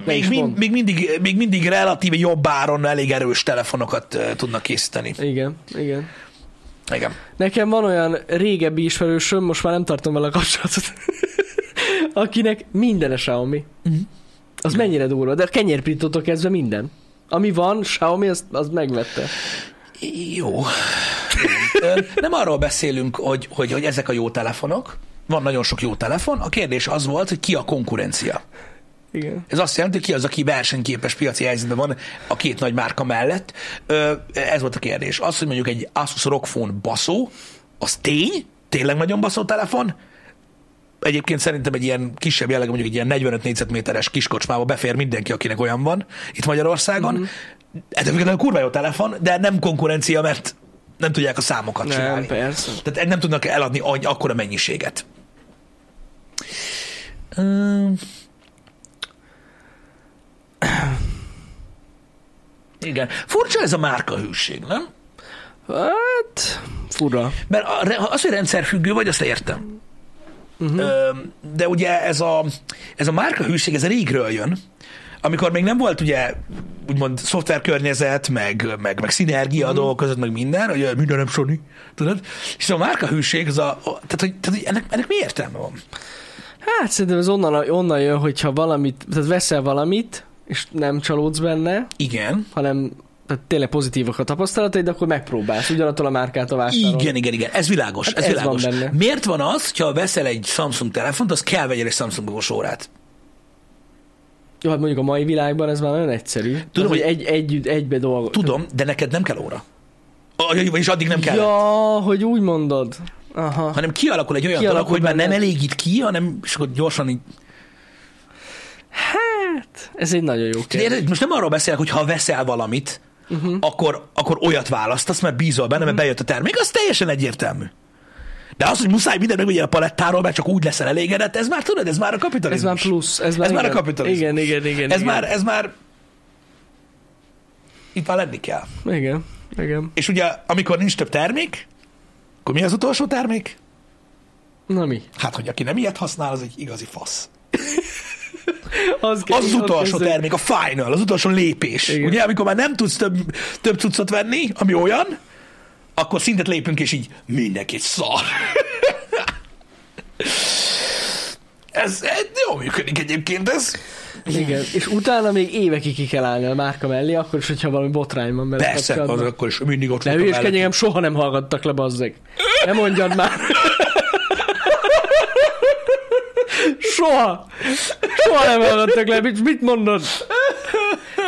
még, mind, még, mindig, még mindig relatíve jobb áron elég erős telefonokat uh, tudnak készíteni. Igen, igen. Igen. Nekem van olyan régebbi ismerősöm, most már nem tartom vele a kapcsolatot, akinek minden a Xiaomi. Mhm. Az mennyire durva, de a kenyérprintótól kezdve minden. Ami van, Xiaomi, az, az megvette. Jó. Nem arról beszélünk, hogy, hogy, hogy ezek a jó telefonok, van nagyon sok jó telefon, a kérdés az volt, hogy ki a konkurencia. Igen. Ez azt jelenti, hogy ki az, aki versenyképes piaci helyzetben van a két nagy márka mellett. Ez volt a kérdés. Az, hogy mondjuk egy Asus ROG Phone baszó, az tény, tényleg nagyon baszó telefon, Egyébként szerintem egy ilyen kisebb jellegű, mondjuk egy ilyen 45 négyzetméteres kiskocsmába befér mindenki, akinek olyan van itt Magyarországon. Mm-hmm. Ez egy kurva jó telefon, de nem konkurencia, mert nem tudják a számokat Nem, csinálni. persze. Tehát nem tudnak eladni akkora mennyiséget. Üm. Igen. Furcsa ez a márkahűség, nem? Hát, fura. Mert az, hogy rendszerfüggő vagy, azt értem. Uh-huh. De ugye ez a, ez a márkahűség, ez régről jön, amikor még nem volt ugye úgymond szoftverkörnyezet, meg, meg, meg szinergia a dolgok között, meg minden, hogy minden nem Sony, tudod? És a márkahűség, az a, a tehát, hogy, tehát, hogy ennek, ennek mi értelme van? Hát szerintem ez onnan, onnan jön, hogyha valamit, tehát veszel valamit, és nem csalódsz benne, Igen. hanem tehát tényleg pozitívak a tapasztalataid, akkor megpróbálsz ugyanattól a márkától vásárolni. Igen, igen, igen, ez világos, Hát ez, ez világos. van benne. Miért van az, hogyha veszel egy Samsung telefont, az kell vegyél egy Samsung órát? Jó, hát mondjuk a mai világban ez már nagyon egyszerű. Tudom, hogy hogy- egy, együtt, egybe dolgok. Tudom, de neked nem kell óra. Vagyis addig nem kell. Ja, hogy úgy mondod. Aha. hanem kialakul egy olyan Kialakul dolog, hogy már nem elégít ki, hanem és akkor gyorsan így... Hát, ez egy nagyon jó kérdés. Most nem arról beszélek, hogy ha veszel valamit, uh-huh. akkor, akkor olyat választasz, mert bízol benne, mert bejött a termék, az teljesen egyértelmű. De az, hogy muszáj minden megvegyél a palettáról, mert csak úgy leszel elégedett, ez már tudod, ez már a Ez kapitalizmus. már plusz. Ez már, Ez már a kapitalizmus. Igen, igen, igen. Ez igen. már, ez már... Itt már lenni kell. Igen, igen. És ugye, amikor nincs több termék, akkor mi az utolsó termék? Na mi? Hát, hogy aki nem ilyet használ, az egy igazi fasz. Az, kell- Az az utolsó kezdődik. termék, a final, az utolsó lépés. Igen. Ugye, amikor már nem tudsz több, több cuccot venni, ami olyan, akkor szintet lépünk, és így mindenki szar. ez, ez jó működik egyébként ez. Igen, és utána még évekig ki kell állni a márka mellé, akkor is, hogyha valami botrány van vele Persze, az akkor is mindig ott Ne voltam hülyeskedj, soha nem hallgattak le, bazzeg. Nem mondjad már. Soha. Soha nem hallgattak le. Mit, mit mondod?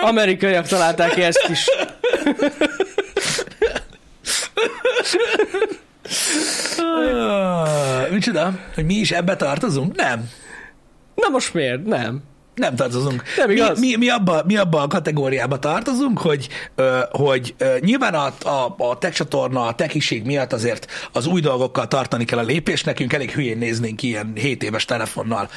Amerikaiak találták ki ezt is. Micsoda? Hogy mi is ebbe tartozunk? Nem. Na most miért? Nem. Nem tartozunk. Nem igaz? Mi, mi, mi, abba, mi abba a kategóriába tartozunk, hogy, ö, hogy ö, nyilván a, a, a tech csatorna, a techiség miatt azért az új dolgokkal tartani kell a lépést, nekünk elég hülyén néznénk ilyen 7 éves telefonnal.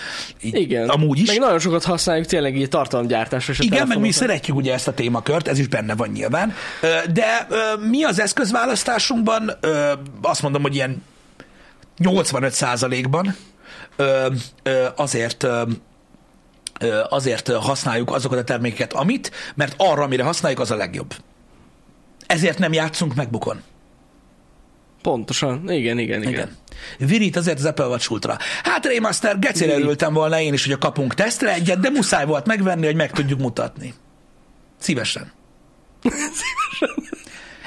Így, Igen. Amúgy is. Meg nagyon sokat használjuk tényleg így tartalomgyártásra. Igen, meg mi szeretjük ugye ezt a témakört, ez is benne van nyilván. Ö, De ö, mi az eszközválasztásunkban, ö, azt mondom, hogy ilyen 85%-ban ö, ö, azért azért használjuk azokat a termékeket, amit, mert arra, amire használjuk, az a legjobb. Ezért nem játszunk megbukon. Pontosan. Igen, igen, igen. Igen. Virít azért az Apple Watch Ultra. Hát Raymaster, gecére örültem volna én is, hogy a kapunk tesztre egyet, de muszáj volt megvenni, hogy meg tudjuk mutatni. Szívesen.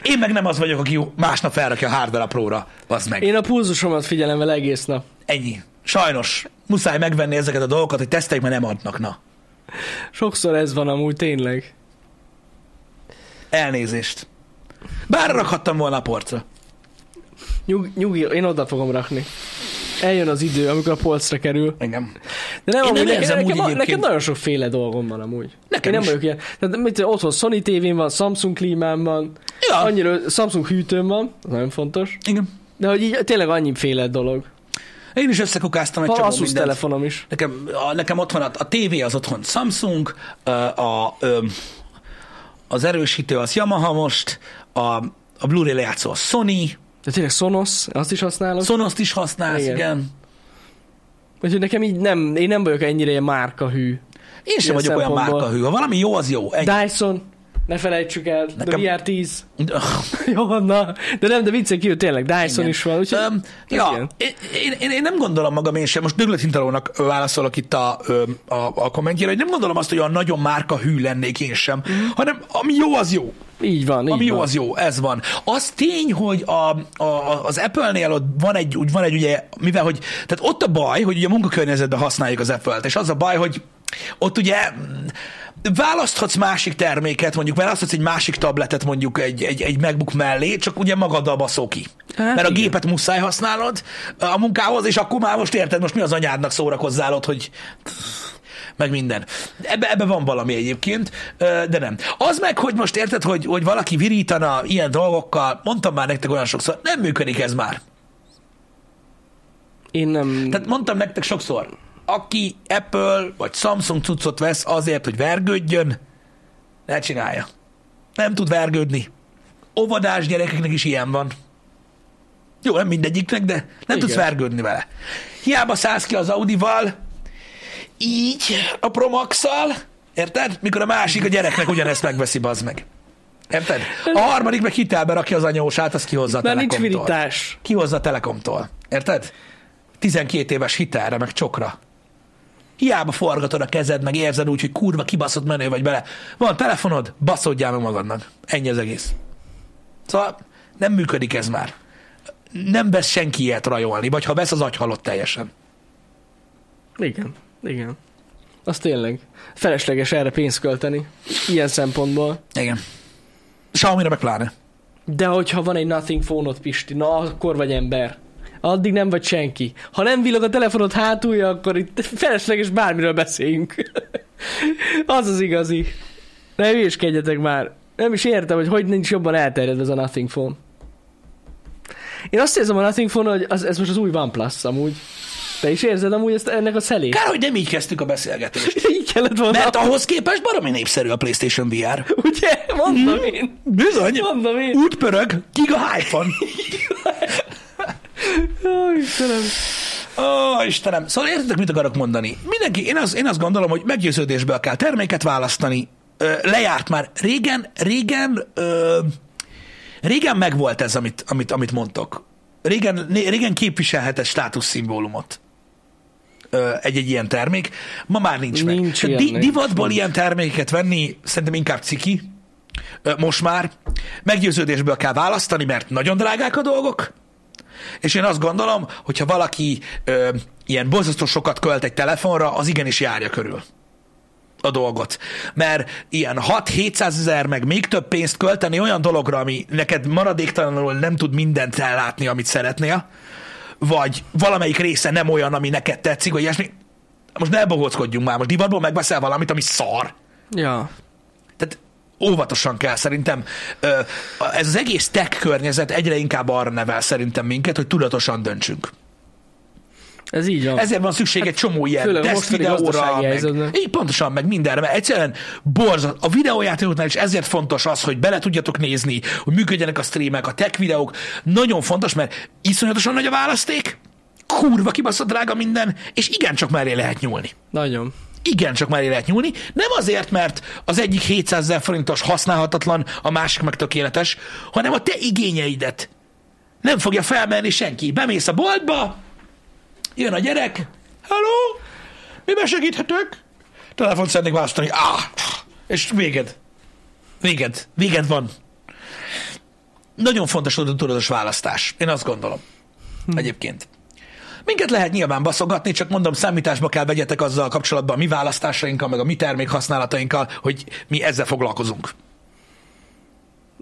Én meg nem az vagyok, aki másnap felrakja a Hardware Pro-ra. Az meg. Én a pulzusomat figyelem vele egész nap. Ennyi. Sajnos. Muszáj megvenni ezeket a dolgokat, hogy teszteljük, mert nem adnak. Na. Sokszor ez van amúgy tényleg. Elnézést. Bár rakhattam volna a porcra. Nyug, nyugi, én oda fogom rakni. Eljön az idő, amikor a polcra kerül. Engem. De nem, Én amúgy nem nekem, úgy nekem, nekem nagyon sokféle dolgom van amúgy. Nekem én nem is. vagyok ilyen. Tehát mit, otthon Sony tévén van, Samsung klímám van, Ja. annyira Samsung hűtőm van, nagyon fontos. Igen. De hogy így tényleg annyiféle dolog. Én is összekukáztam egy Van csomó mindent. telefonom is. Nekem, a, nekem otthon a, a tévé az otthon Samsung, a, a, az erősítő az Yamaha most, a, a Blu-ray lejátszó a Sony, De tényleg Sonos, azt is használok. Sonos-t is használsz, igen. Igen. Úgyhogy nekem így nem, én nem vagyok ennyire márkahű. Én sem vagyok olyan márkahű. Ha valami jó, az jó. Egy, Dyson, ne felejtsük el, Nekem- de VR10. Jó, van, na. De nem, de viccen kívül tényleg, Dyson Igen. is van. Úgyhogy ez ja, én, én, én, én nem gondolom magam én sem, most Döglet Hintalónak válaszolok itt a, a, a kommentjére, hogy nem gondolom azt, hogy olyan nagyon márka hű lennék én sem, mm. hanem ami jó, az jó. így van, így Ami jó, van. az jó, ez van. Az tény, hogy a, a, az Apple-nél ott van egy, úgy van egy ugye, mivel hogy, tehát ott a baj, hogy ugye a munkakörnyezetben használjuk az Apple-t, és az a baj, hogy ott ugye választhatsz másik terméket, mondjuk választhatsz egy másik tabletet mondjuk egy, egy, egy MacBook mellé, csak ugye magaddal baszol ki. Hát Mert a igen. gépet muszáj használnod a munkához, és akkor már most érted, most mi az anyádnak szórakozzál ott, hogy meg minden. Ebbe, ebbe van valami egyébként, de nem. Az meg, hogy most érted, hogy, hogy valaki virítana ilyen dolgokkal, mondtam már nektek olyan sokszor, nem működik ez már. Én nem... Tehát mondtam nektek sokszor, aki Apple vagy Samsung cuccot vesz azért, hogy vergődjön, ne csinálja. Nem tud vergődni. Óvodás gyerekeknek is ilyen van. Jó, nem mindegyiknek, de nem Igen. tudsz vergődni vele. Hiába szállsz ki az Audival, így a Promax-szal, érted? Mikor a másik a gyereknek ugyanezt megveszi, bazd meg. Érted? A harmadik meg hitelbe rakja az anyósát, az kihozza a Mert nincs Telekomtól. virítás. Kihozza a Telekomtól. Érted? 12 éves hitelre, meg csokra. Hiába forgatod a kezed, meg érzed úgy, hogy kurva kibaszott menő vagy bele. Van telefonod, baszodjál meg magadnak. Ennyi az egész. Szóval nem működik ez már. Nem vesz senki ilyet rajolni, vagy ha vesz, az agy halott teljesen. Igen, igen. Az tényleg. Felesleges erre pénzt költeni. Ilyen szempontból. Igen. Xiaomi-ra meg pláne. De hogyha van egy Nothing phone Pisti, na akkor vagy ember. Addig nem vagy senki. Ha nem villog a telefonod hátulja, akkor itt felesleges bármiről beszéljünk. az az igazi. Ne hülyéskedjetek már. Nem is értem, hogy hogy nincs jobban elterjedve ez a Nothing Phone. Én azt érzem a Nothing Phone, hogy az, ez most az új OnePlus amúgy. Te is érzed amúgy ezt, ennek a szelét? Kár, hogy nem így kezdtük a beszélgetést. Így kellett volna. Mert ahhoz képest baromi népszerű a PlayStation VR. Ugye? Mondom én. Bizony. Mondom én. Úgy pörög, giga hype van. Ó, Istenem. Ó, Istenem. Szóval értitek, mit akarok mondani? Mindenki, én, az, én azt gondolom, hogy meggyőződésből kell terméket választani. Ö, lejárt már. Régen, régen, ö, régen megvolt ez, amit, amit, amit mondtok. Régen, régen képviselhetett státuszszimbólumot egy-egy ilyen termék. Ma már nincs, meg. Nincs Tehát ilyen, di- nincs, divatból nincs. ilyen terméket venni szerintem inkább ciki. Most már. Meggyőződésből kell választani, mert nagyon drágák a dolgok. És én azt gondolom, hogyha valaki ö, ilyen borzasztó sokat költ egy telefonra, az igenis járja körül a dolgot. Mert ilyen 6-700 ezer, meg még több pénzt költeni olyan dologra, ami neked maradéktalanul nem tud mindent ellátni, amit szeretnél, vagy valamelyik része nem olyan, ami neked tetszik, vagy ilyesmi. Most ne bohóckodjunk már, most divatból megveszel valamit, ami szar. Ja. Óvatosan kell szerintem. Ez az egész tech környezet egyre inkább arra nevel szerintem minket, hogy tudatosan döntsünk. Ez így van. Ezért van szükség egy csomó ilyen teszt videóra, meg, így pontosan, meg mindenre, mert egyszerűen borzat. A videójátékoknál is ezért fontos az, hogy bele tudjatok nézni, hogy működjenek a streamek, a tech videók. Nagyon fontos, mert iszonyatosan nagy a választék, kurva kibaszott drága minden, és igencsak meré lehet nyúlni. Nagyon. Igen, csak már lehet nyúlni. Nem azért, mert az egyik 700 ezer forintos használhatatlan, a másik meg tökéletes, hanem a te igényeidet. Nem fogja felmenni senki. Bemész a boltba, jön a gyerek, hello, miben segíthetök? Telefont szeretnék választani. Ah, és véged. Véged. Véged van. Nagyon fontos a tudatos választás. Én azt gondolom. Egyébként. Minket lehet nyilván baszogatni, csak mondom, számításba kell vegyetek azzal kapcsolatban a mi választásainkkal, meg a mi termék használatainkkal, hogy mi ezzel foglalkozunk.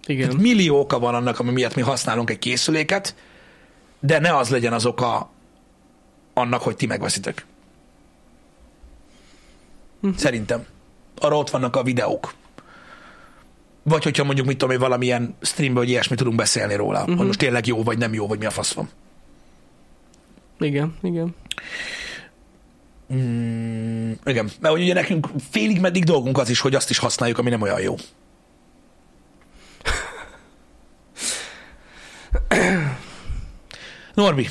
Igen. Tehát millió oka van annak, ami miatt mi használunk egy készüléket, de ne az legyen az oka annak, hogy ti megveszitek. Szerintem. Arra ott vannak a videók. Vagy hogyha mondjuk, mit tudom én, valamilyen streamben, vagy ilyesmi tudunk beszélni róla, uh-huh. hogy most tényleg jó, vagy nem jó, vagy mi a fasz van. Igen, igen. Mm, igen, mert ugye nekünk félig meddig dolgunk az is, hogy azt is használjuk, ami nem olyan jó. Norbi,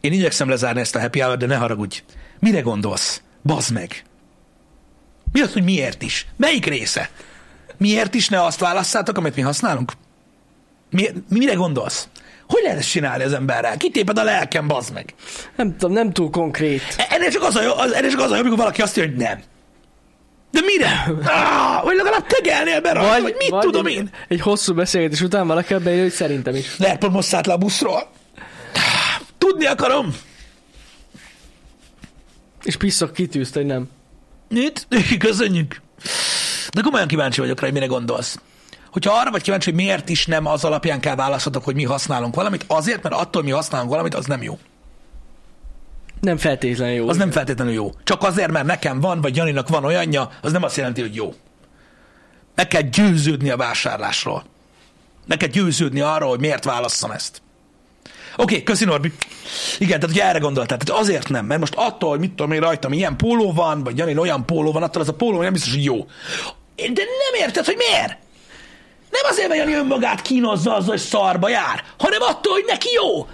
én igyekszem lezárni ezt a happy hour de ne haragudj. Mire gondolsz? Bazd meg! Mi az, hogy miért is? Melyik része? Miért is ne azt válasszátok, amit mi használunk? Mi, mire gondolsz? Hogy lehet ezt csinálni az emberrel? Kitéped a lelkem, bazd meg. Nem tudom, nem túl konkrét. E- Ennél csak az a jó, az, ennél csak az a jó, amikor valaki azt mondja, hogy nem. De mire? Ah, vagy legalább tegelnél be rajta, vagy, vagy mit vagy tudom én? Egy hosszú beszélgetés után valaki beírja, hogy szerintem is. Lehet, hogy most szállt le a buszról. Tudni akarom. És pisszok kitűzte, hogy nem. Mit? Köszönjük. De komolyan kíváncsi vagyok rá, hogy mire gondolsz. Hogyha arra vagy kíváncsi, hogy miért is nem az alapján kell választhatok, hogy mi használunk valamit, azért, mert attól mi használunk valamit, az nem jó. Nem feltétlenül jó. Az nem feltétlenül jó. Csak azért, mert nekem van, vagy Janinak van olyanja, az nem azt jelenti, hogy jó. Meg kell győződni a vásárlásról. Meg kell győződni arról, hogy miért válasszam ezt. Oké, okay, köszi Norbi. Igen, tehát ugye erre gondoltál. Tehát azért nem, mert most attól, hogy mit tudom én rajtam, ilyen póló van, vagy Janin olyan póló van, attól az a póló nem biztos, hogy jó. De nem érted, hogy miért? Nem azért, mert Jani önmagát kínozza azzal, hogy szarba jár, hanem attól, hogy neki jó.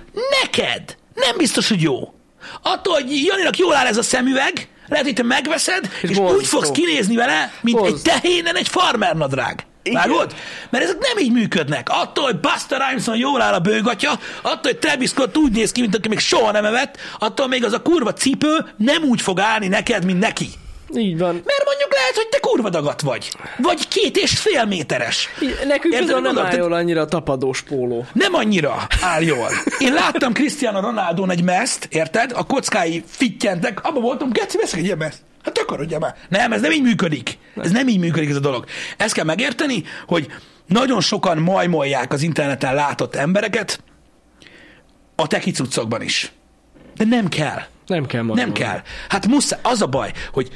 Neked. Nem biztos, hogy jó. Attól, hogy Janinak jól áll ez a szemüveg, lehet, hogy te megveszed, és, és úgy fogsz kinézni vele, mint egy Borzasztó. tehénen egy farmer nadrág. Vágod? Mert ezek nem így működnek. Attól, hogy Buster Rhymeson jól áll a bőgatja, attól, hogy Travis Scott úgy néz ki, mint aki még soha nem evett, attól még az a kurva cipő nem úgy fog állni neked, mint neki. Így van. Mert mondjuk lehet, hogy te kurva dagat vagy. Vagy két és fél méteres. Nekünk Érted, például nem áll jól annyira a tapadós póló. Nem annyira áll jól. Én láttam Cristiano ronaldo egy meszt, érted? A kockái fittyentek, abban voltam, geci, veszek egy ilyen meszt. Hát takarodja már. Nem, ez nem így működik. Ez nem így működik ez a dolog. Ezt kell megérteni, hogy nagyon sokan majmolják az interneten látott embereket a teki cuccokban is. De nem kell. Nem kell majd. Nem kell. Hát muszáj. Az a baj, hogy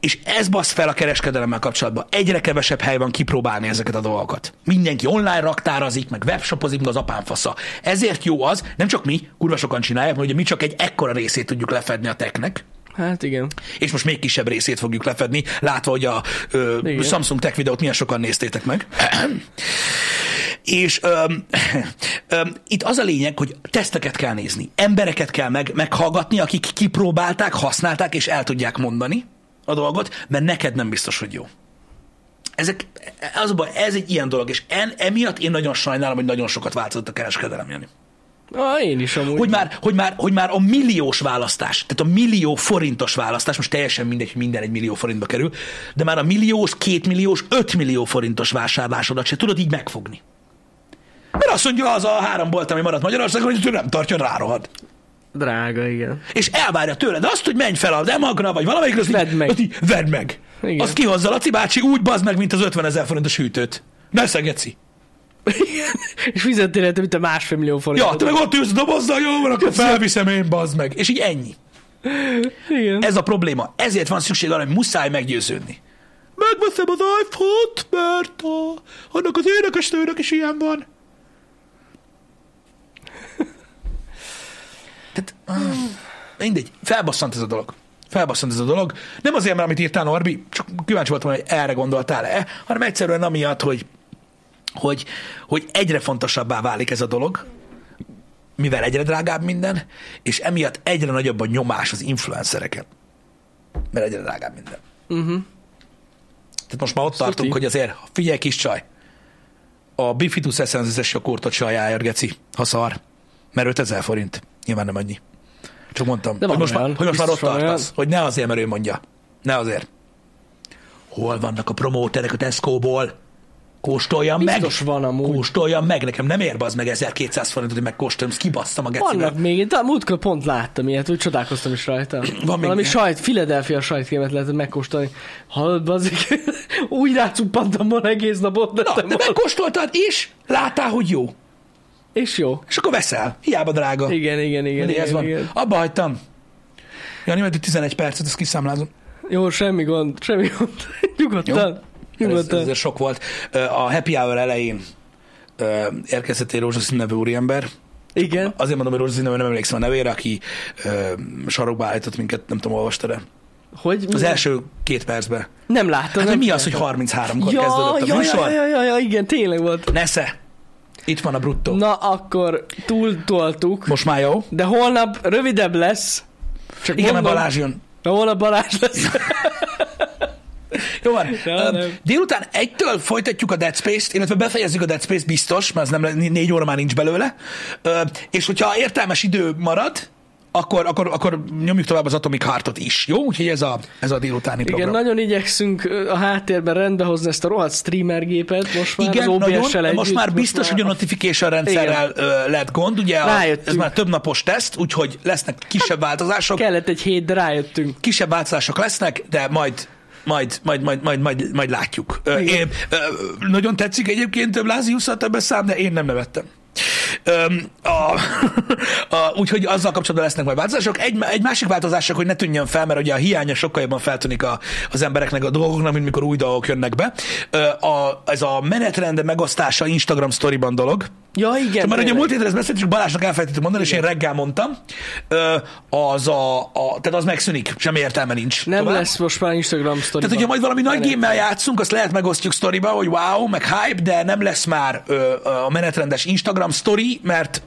és ez basz fel a kereskedelemmel kapcsolatban. Egyre kevesebb hely van kipróbálni ezeket a dolgokat. Mindenki online raktárazik, meg webshopozik, meg az apám fasza. Ezért jó az, nem csak mi, kurva sokan csinálják, mert ugye mi csak egy ekkora részét tudjuk lefedni a technek, Hát igen. és most még kisebb részét fogjuk lefedni, látva, hogy a ö, Igen. Samsung Tech videót milyen sokan néztétek meg. És öm, öm, itt az a lényeg, hogy teszteket kell nézni, embereket kell meg, meghallgatni, akik kipróbálták, használták, és el tudják mondani a dolgot, mert neked nem biztos, hogy jó. Ezek, az baj, ez egy ilyen dolog, és en, emiatt én nagyon sajnálom, hogy nagyon sokat változott a kereskedelem, Jani. Ah, én is amúgy. Hogy már, hogy, már, hogy már a milliós választás, tehát a millió forintos választás, most teljesen mindegy, hogy minden egy millió forintba kerül, de már a milliós, kétmilliós, ötmillió forintos vásárlásodat se tudod így megfogni. Mert azt mondja az a három bolt, ami maradt Magyarországon, hogy ő nem tartja, rárohad. Drága, igen. És elvárja tőled azt, hogy menj fel a demagra, vagy valamelyik, azt Vedd meg. Azt így, vedd meg. Igen. Azt kihozza Laci bácsi úgy bazd meg, mint az 50 ezer forintos hűtőt. Ne szegeci. És fizettél érte, mint a másfél millió forint. Ja, te meg ott ülsz dobozzal, jó van, akkor felviszem én, bazd meg. És így ennyi. Igen. Ez a probléma. Ezért van szükség arra, hogy muszáj meggyőződni. Megveszem az iPhone-t, mert a, annak az énekesnőnek is ilyen van. Tehát, ah, mindegy, felbasszant ez a dolog. Felbasszant ez a dolog. Nem azért, mert amit írtál, Norbi, csak kíváncsi voltam, hogy erre gondoltál-e, hanem egyszerűen amiatt, hogy, hogy, hogy egyre fontosabbá válik ez a dolog, mivel egyre drágább minden, és emiatt egyre nagyobb a nyomás az influencereken. Mert egyre drágább minden. Uh-huh. Tehát most már ott tartunk, Szuti. hogy azért, figyelj kis csaj, a Bifitus Essence-es joghurtot se ajánlja, Geci, ha szar. Mert 5000 forint. Nyilván nem annyi. Csak mondtam, De hogy most, már, olyan. hogy most már ott tartasz. Hogy ne azért, mert ő mondja. Ne azért. Hol vannak a promóterek a Tesco-ból? Kóstoljam meg. Biztos van amúgy. Kóstoljam meg. Nekem nem ér az meg 1200 forintot, hogy megkóstoljam. Ezt kibasszam a Vannak gecivel. még, de múltkor pont láttam ilyet, úgy csodálkoztam is rajta. Van még Valami ilyen? sajt, Philadelphia sajtkémet lehetett megkóstolni. Hallod, bazik, úgy rácuppantam volna egész napot, Na, de mondod. megkóstoltad, és látál, hogy jó. És jó. És akkor veszel. Hiába drága. Igen, igen, igen. Mindig ez igen, van. igen. Abba hagytam. Jani, mert 11 percet, ezt kiszámlázom. Jó, semmi gond, semmi gond. Nyugodtan. Ez, ez Nyugodtan. azért sok volt. A happy hour elején érkezett egy rózsaszín nevű úriember, Igen. Azért mondom, hogy Rózsina, mert nem emlékszem a nevére, aki sarokba állított minket, nem tudom, olvastad e Hogy? Az mi? első két percben. Nem láttam. Hát, nem mi az, hogy láttam. 33-kor ja, kezdődött a ja, műsor? ja, ja, ja, ja, igen, tényleg volt. Nesze. Itt van a bruttó. Na, akkor túltoltuk, Most már jó. de holnap rövidebb lesz. Csak Igen, a mondom, Balázs jön. De holnap Balázs lesz. Jó van. Délután egytől folytatjuk a Dead Space-t, illetve befejezzük a Dead Space biztos, mert az nem, négy óra már nincs belőle. És hogyha értelmes idő marad, akkor, akkor, akkor nyomjuk tovább az Atomic Heartot is. Jó? Úgyhogy ez a, ez a délutáni Igen, program. nagyon igyekszünk a háttérben rendbehozni ezt a rohadt streamer gépet most már Igen, nagyon. Most már biztos, hogy a notification rendszerrel ö, lett gond. Ugye a, Rájöttünk. ez már több napos teszt, úgyhogy lesznek kisebb változások. Kellett egy hét, de rájöttünk. kisebb változások lesznek, de majd majd, majd, majd, majd, majd, majd látjuk. Igen. Én, nagyon tetszik egyébként több Láziusszal többes szám, de én nem nevettem. Öm, a, a, úgyhogy azzal kapcsolatban lesznek majd változások. Egy, egy másik változás, hogy ne tűnjön fel, mert ugye a hiánya sokkal jobban feltűnik a, az embereknek a dolgoknak, mint mikor új dolgok jönnek be. A, ez a menetrend megosztása Instagram storyban dolog. Ja, igen. Mert ugye tényleg. múlt héten ezt beszéltük, Balázsnak elfelejtettük mondani, és én reggel mondtam, az a, a, tehát az megszűnik, semmi értelme nincs. Nem tovább. lesz most már Instagram story Tehát, hogyha majd valami nagy gémmel játszunk, azt lehet megosztjuk sztoriba, hogy wow, meg hype, de nem lesz már ö, a menetrendes Instagram story, mert,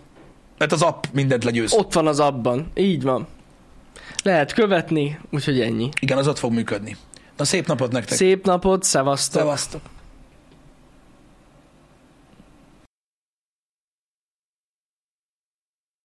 mert az app mindent legyőz. Ott van az abban. Így van. Lehet követni, úgyhogy ennyi. Igen, az ott fog működni. Na szép napot nektek. Szép napot, szevasztok. Szevasztok.